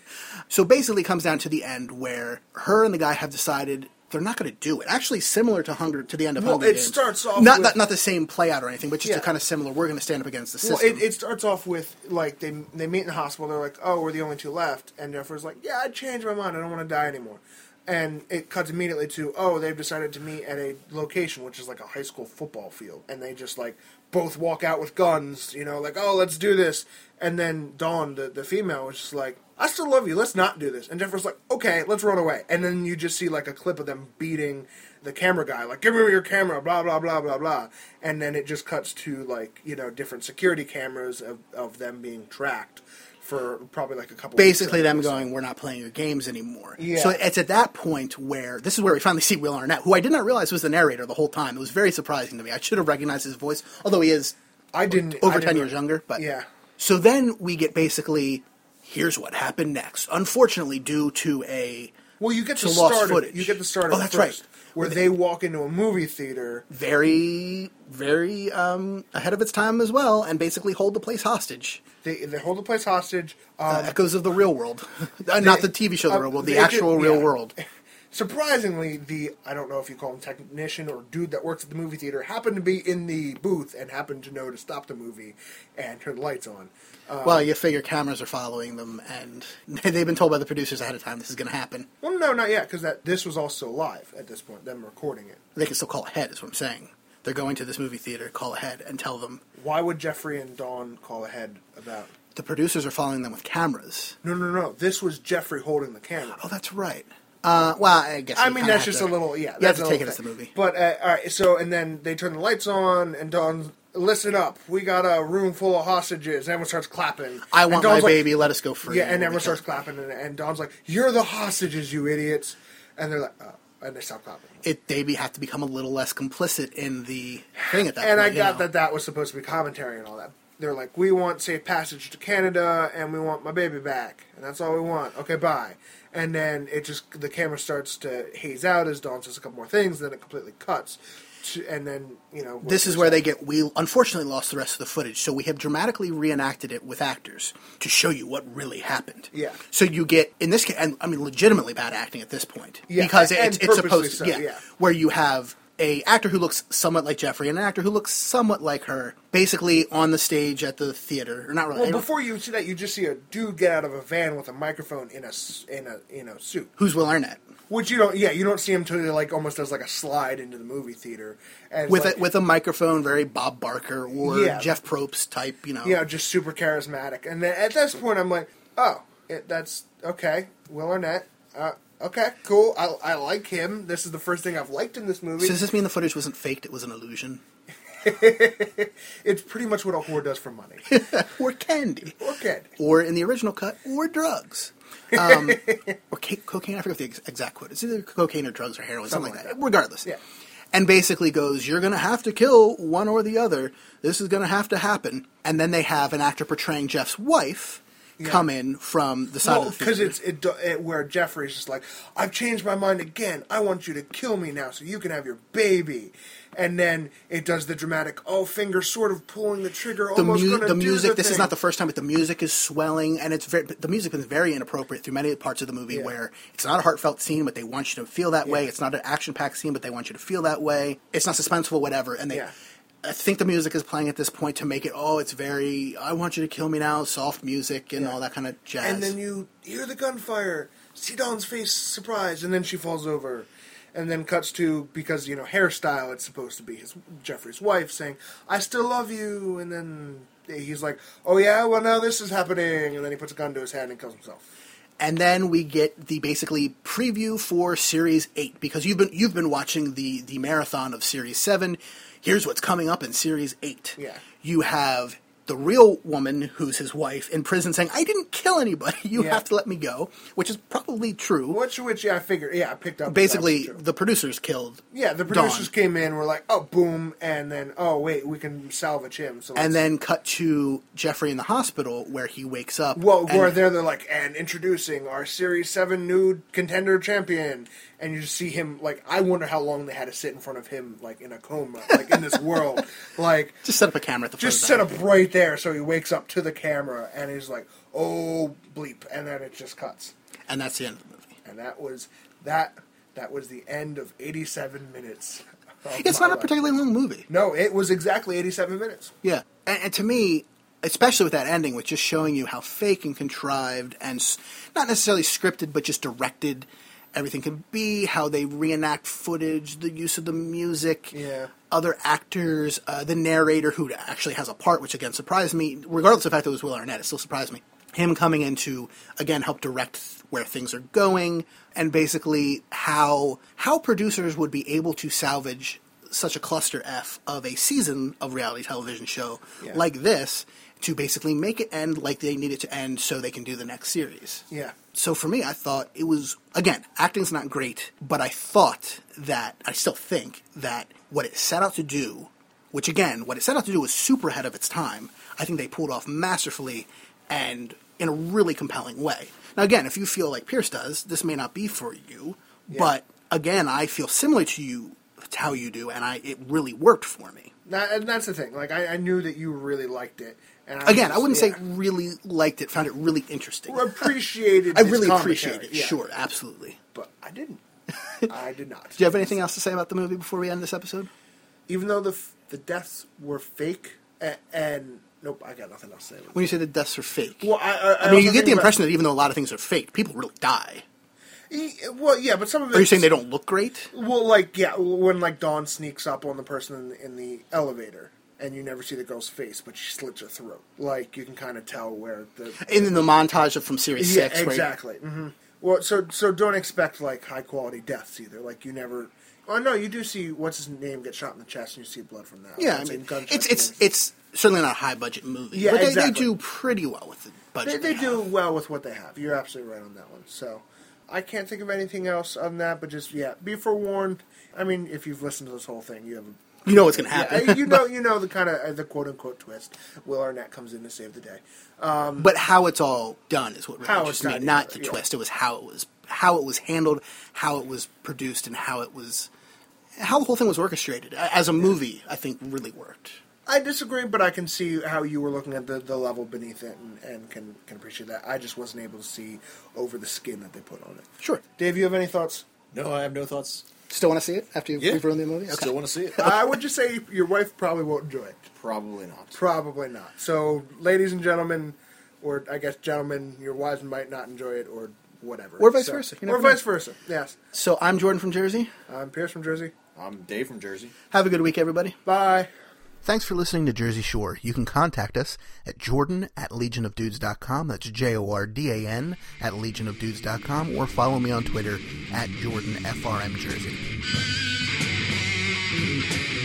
Speaker 1: So basically, it comes down to the end where her and the guy have decided they're not going to do it. Actually, similar to Hunger to the end of
Speaker 2: Well,
Speaker 1: Hunger
Speaker 2: it
Speaker 1: Games.
Speaker 2: starts off
Speaker 1: not,
Speaker 2: with-
Speaker 1: not not the same play out or anything, but just
Speaker 2: Yeah.
Speaker 1: a kind of similar. We're going to stand up against the
Speaker 2: Well,
Speaker 1: system.
Speaker 2: it, it starts off with like they they meet in the hospital. They're like, "Oh, we're the only two left," and Jennifer's like, "Yeah, I changed my mind. I don't want to die anymore." and it cuts immediately to oh they've decided to meet at a location which is like a high school football field and they just like both walk out with guns you know like oh let's do this. And then dawn the, the female was just like i still love you. Let's not do this. And jennifer's like okay let's run away. And then you just see like a clip of them beating the camera guy like give me your camera blah blah blah blah blah. And then it just cuts to like you know different security cameras of, of them being tracked for probably like a couple
Speaker 1: Basically, them going, "We're not playing your games anymore."
Speaker 2: Yeah.
Speaker 1: So it's at that point where this is where we finally see Will Arnett, who I did not realize was the narrator the whole time. It was very surprising to me. I should have recognized his voice, although he is
Speaker 2: I didn't
Speaker 1: over
Speaker 2: I
Speaker 1: ten
Speaker 2: didn't-
Speaker 1: years younger. But
Speaker 2: Yeah.
Speaker 1: So then we get basically, here's what happened next. Unfortunately, due to a
Speaker 2: Well, you get
Speaker 1: to
Speaker 2: the
Speaker 1: lost
Speaker 2: start. Of,
Speaker 1: footage.
Speaker 2: you get the start.
Speaker 1: Oh, that's right.
Speaker 2: Where they walk into a movie theater.
Speaker 1: very, very um, ahead of its time as well, and basically hold the place hostage.
Speaker 2: They, they hold the place hostage. Um,
Speaker 1: Uh, echoes of the real world, Uh, not the TV show, the
Speaker 2: uh,
Speaker 1: real world, the actual
Speaker 2: did-
Speaker 1: real
Speaker 2: yeah.
Speaker 1: world.
Speaker 2: Surprisingly, the I don't know if you call him technician or dude that works at the movie theater happened to be in the booth and happened to know to stop the movie and turn the lights on. Uh,
Speaker 1: Well, you figure cameras are following them, and they've been told by the producers ahead of time this is going to happen.
Speaker 2: well, no, not yet, because that this was also live at this point. Them recording it.
Speaker 1: They can still call ahead, is what I'm saying. They're going to this movie theater, call ahead, and tell them
Speaker 2: Why would Jeffrey and Dawn call ahead about?
Speaker 1: the producers are following them with cameras.
Speaker 2: No, no, no. This was Jeffrey holding the camera.
Speaker 1: Oh, that's right. Uh, well, I guess.
Speaker 2: I mean, that's just
Speaker 1: to-
Speaker 2: a little, yeah.
Speaker 1: You have
Speaker 2: that's
Speaker 1: to take it as the movie.
Speaker 2: But uh, all right, so and then they turn the lights on, and Dawn, listen up, we got a room full of hostages. And Everyone starts clapping.
Speaker 1: I want my
Speaker 2: like-
Speaker 1: baby. Let us go free.
Speaker 2: Yeah, and everyone starts clapping, and, and Dawn's like, "You're the hostages, you idiots!" And they're like, "Oh," and they stop clapping.
Speaker 1: It they be have to become a little less complicit in the thing at that
Speaker 2: and
Speaker 1: point.
Speaker 2: I got
Speaker 1: know.
Speaker 2: that that was supposed to be commentary and all that. They're like, we want safe passage to Canada, and we want my baby back, and that's all we want. Okay, bye. And then it just the camera starts to haze out as Dawn says a couple more things, then it completely cuts, to, and then you know
Speaker 1: This is where they get. We unfortunately lost the rest of the footage, so we have dramatically reenacted it with actors to show you what really happened.
Speaker 2: Yeah.
Speaker 1: So you get in this case, and I mean, legitimately bad acting at this point
Speaker 2: Yeah,
Speaker 1: because
Speaker 2: and
Speaker 1: it's, it's supposed
Speaker 2: so,
Speaker 1: to, yeah,
Speaker 2: yeah.
Speaker 1: where you have a actor who looks somewhat like Jeffrey and an actor who looks somewhat like her, basically on the stage at the theater, or not really.
Speaker 2: Well, before you see that, you just see a dude get out of a van with a microphone in a in a in a suit.
Speaker 1: who's Will Arnett?
Speaker 2: Which you don't, yeah, you don't see him till he like almost does like a slide into the movie theater, and
Speaker 1: With
Speaker 2: like,
Speaker 1: a, with a microphone, very Bob Barker or
Speaker 2: Yeah.
Speaker 1: Jeff Probst type, you know.
Speaker 2: know, just super charismatic. And then at this point, I'm like, oh, it, that's okay. Will Arnett, uh, okay, cool. I, I like him. This is the first thing I've liked in this movie.
Speaker 1: So does this mean the footage wasn't faked? It was an illusion,
Speaker 2: it's pretty much what a whore does for money.
Speaker 1: or candy?
Speaker 2: okay.
Speaker 1: or in the original cut, or drugs. Um, or ca- cocaine. I forget the ex- exact quote. It's either cocaine or drugs or heroin, something,
Speaker 2: Something
Speaker 1: like that.
Speaker 2: like
Speaker 1: Regardless.
Speaker 2: Yeah.
Speaker 1: And basically goes, you're going to have to kill one or the other. This is going to have to happen. And then they have an actor portraying Jeff's wife come in from the side
Speaker 2: Well,
Speaker 1: of the
Speaker 2: because it's it, it where Jeffrey's just like, I've changed my mind again. I want you to kill me now so you can have your baby. And then it does the dramatic, oh, finger sort of pulling the trigger,
Speaker 1: the,
Speaker 2: almost
Speaker 1: mu-
Speaker 2: gonna
Speaker 1: the music.
Speaker 2: the
Speaker 1: this is not the first time, but the music is swelling, and it's very, the music is very inappropriate through many parts of the movie
Speaker 2: Yeah.
Speaker 1: where it's not a heartfelt scene, but they want you to feel that way. It's not an action-packed scene, but they want you to feel that way. It's not suspenseful, whatever. And they,
Speaker 2: Yeah.
Speaker 1: I think the music is playing at this point to make it. Oh, it's very. I want you to kill me now. Soft music and
Speaker 2: Yeah.
Speaker 1: all that kind of jazz.
Speaker 2: And then you hear the gunfire, see Dawn's face surprised, and then she falls over. And then cuts to because you know hairstyle. It's supposed to be his Jeffrey's wife saying, "I still love you," and then he's like, "Oh yeah, well now this is happening," and then he puts a gun to his head and kills himself.
Speaker 1: and then we get the basically preview for series 8 because you've been you've been watching the the marathon of series 7 here's what's coming up in series 8
Speaker 2: Yeah.
Speaker 1: you have the real woman who's his wife in prison saying i didn't kill anybody you
Speaker 2: Yeah.
Speaker 1: have to let me go which is probably true
Speaker 2: Which, which, yeah, I figured. Yeah, I picked up.
Speaker 1: basically the producers killed
Speaker 2: yeah, the
Speaker 1: Dawn.
Speaker 2: producers came in, were like, "Oh, boom," and then, "Oh, wait, we can salvage him." So
Speaker 1: and then cut to jeffrey in the hospital where he wakes up
Speaker 2: well, where there they're like, "And introducing our Series Seven new contender champion," and you just see him like, I wonder how long they had to sit in front of him, like in a coma, like in this world, like
Speaker 1: just set up a camera at the
Speaker 2: just set up right there, so he wakes up to the camera and he's like, "Oh, bleep," and then it just cuts,
Speaker 1: and that's the end of the movie
Speaker 2: and that was that. That was the end of 87 minutes. of
Speaker 1: it's not a particularly long movie
Speaker 2: No, it was exactly 87 minutes.
Speaker 1: Yeah, and, and to me, especially with that ending, with just showing you how fake and contrived and s- not necessarily scripted, but just directed everything can be, how they reenact footage, the use of the music,
Speaker 2: Yeah.
Speaker 1: other actors, uh, the narrator who actually has a part, which again surprised me, regardless of the fact that it was Will Arnett, it still surprised me. Him coming in to again help direct where things are going, and basically how how producers would be able to salvage such a cluster F of a season of reality television show
Speaker 2: Yeah.
Speaker 1: like this to basically make it end like they need it to end so they can do the next series.
Speaker 2: Yeah.
Speaker 1: So for me, I thought it was again, acting's not great, but I thought that I still think that what it set out to do, which again, what it set out to do was super ahead of its time. I think they pulled off masterfully and in a really compelling way. Now again, if you feel like Pierce does, this may not be for you, yeah. but again, I feel similar to you to how you do, and I it really worked for me.
Speaker 2: That, and that's the thing. Like I, I knew that you really liked it. And I
Speaker 1: Again, I wouldn't
Speaker 2: yeah.
Speaker 1: say really liked it, found it really interesting.
Speaker 2: appreciated.
Speaker 1: I really
Speaker 2: commentary,
Speaker 1: appreciate it.
Speaker 2: yeah.
Speaker 1: Sure, absolutely.
Speaker 2: but I didn't. I did not.
Speaker 1: Do you have anything else to say about the movie before we end this episode?
Speaker 2: Even though the f- the deaths were fake, and, and nope, I got nothing else to say.
Speaker 1: When you say the deaths are fake,
Speaker 2: Well, I, I,
Speaker 1: I mean, you get the
Speaker 2: about-
Speaker 1: impression that even though a lot of things are fake, people really die.
Speaker 2: E- Well, yeah, but some of it.
Speaker 1: Are you saying they don't look great?
Speaker 2: Well, like yeah, when like Dawn sneaks up on the person in the, in the elevator, and you never see the girl's face, but she slits her throat. Like you can kind of tell where the
Speaker 1: And in the montage of from series
Speaker 2: yeah,
Speaker 1: six,
Speaker 2: exactly. hmm Well, so so don't expect like high quality deaths either. Like you never. Oh no, you do see what's his name get shot in the chest, and you see blood from that.
Speaker 1: yeah, I
Speaker 2: It's
Speaker 1: mean, it's it's it's certainly not a high budget movie.
Speaker 2: Yeah,
Speaker 1: but they,
Speaker 2: exactly.
Speaker 1: they do pretty well with the
Speaker 2: They,
Speaker 1: budget.
Speaker 2: they do well with what they have. You're absolutely right on that one. So I can't think of anything else on that, but just yeah, be forewarned. I mean, if you've listened to this whole thing, you have a
Speaker 1: You know what's going to happen.
Speaker 2: Yeah, you know, you know the kind of uh, the quote unquote twist. Will Arnett comes in to save the day.
Speaker 1: but how it's all done is what really
Speaker 2: How
Speaker 1: interests me.
Speaker 2: done,
Speaker 1: Not the
Speaker 2: yeah.
Speaker 1: twist. It was how it was how it was handled, how it was produced, and how it was how the whole thing was orchestrated. As a movie, I think really worked.
Speaker 2: I disagree, but I can see how you were looking at the, the level beneath it and, and can can appreciate that. I just wasn't able to see over the skin that they put on it.
Speaker 1: Sure.
Speaker 2: Dave, you have any thoughts?
Speaker 5: No, I have no thoughts.
Speaker 1: Still want to see it after you've
Speaker 5: Yeah,
Speaker 1: ruined the movie? Okay.
Speaker 5: Still want to see it.
Speaker 2: I would just say your wife probably won't enjoy it.
Speaker 5: Probably not.
Speaker 2: Probably not. So, ladies and gentlemen, or I guess gentlemen, your wives might not enjoy it, or whatever.
Speaker 1: Or vice
Speaker 2: So-
Speaker 1: versa. You
Speaker 2: Or
Speaker 1: never know.
Speaker 2: vice versa. Yes.
Speaker 1: So I'm Jordan from Jersey.
Speaker 2: I'm Pierce from Jersey.
Speaker 5: I'm Dave from Jersey.
Speaker 1: Have a good week, everybody.
Speaker 2: Bye.
Speaker 1: Thanks for listening to Jersey Shore. You can contact us at jordan at legionofdudes.com. That's J O R D A N at legionofdudes.com or follow me on Twitter at jordanfrmjersey.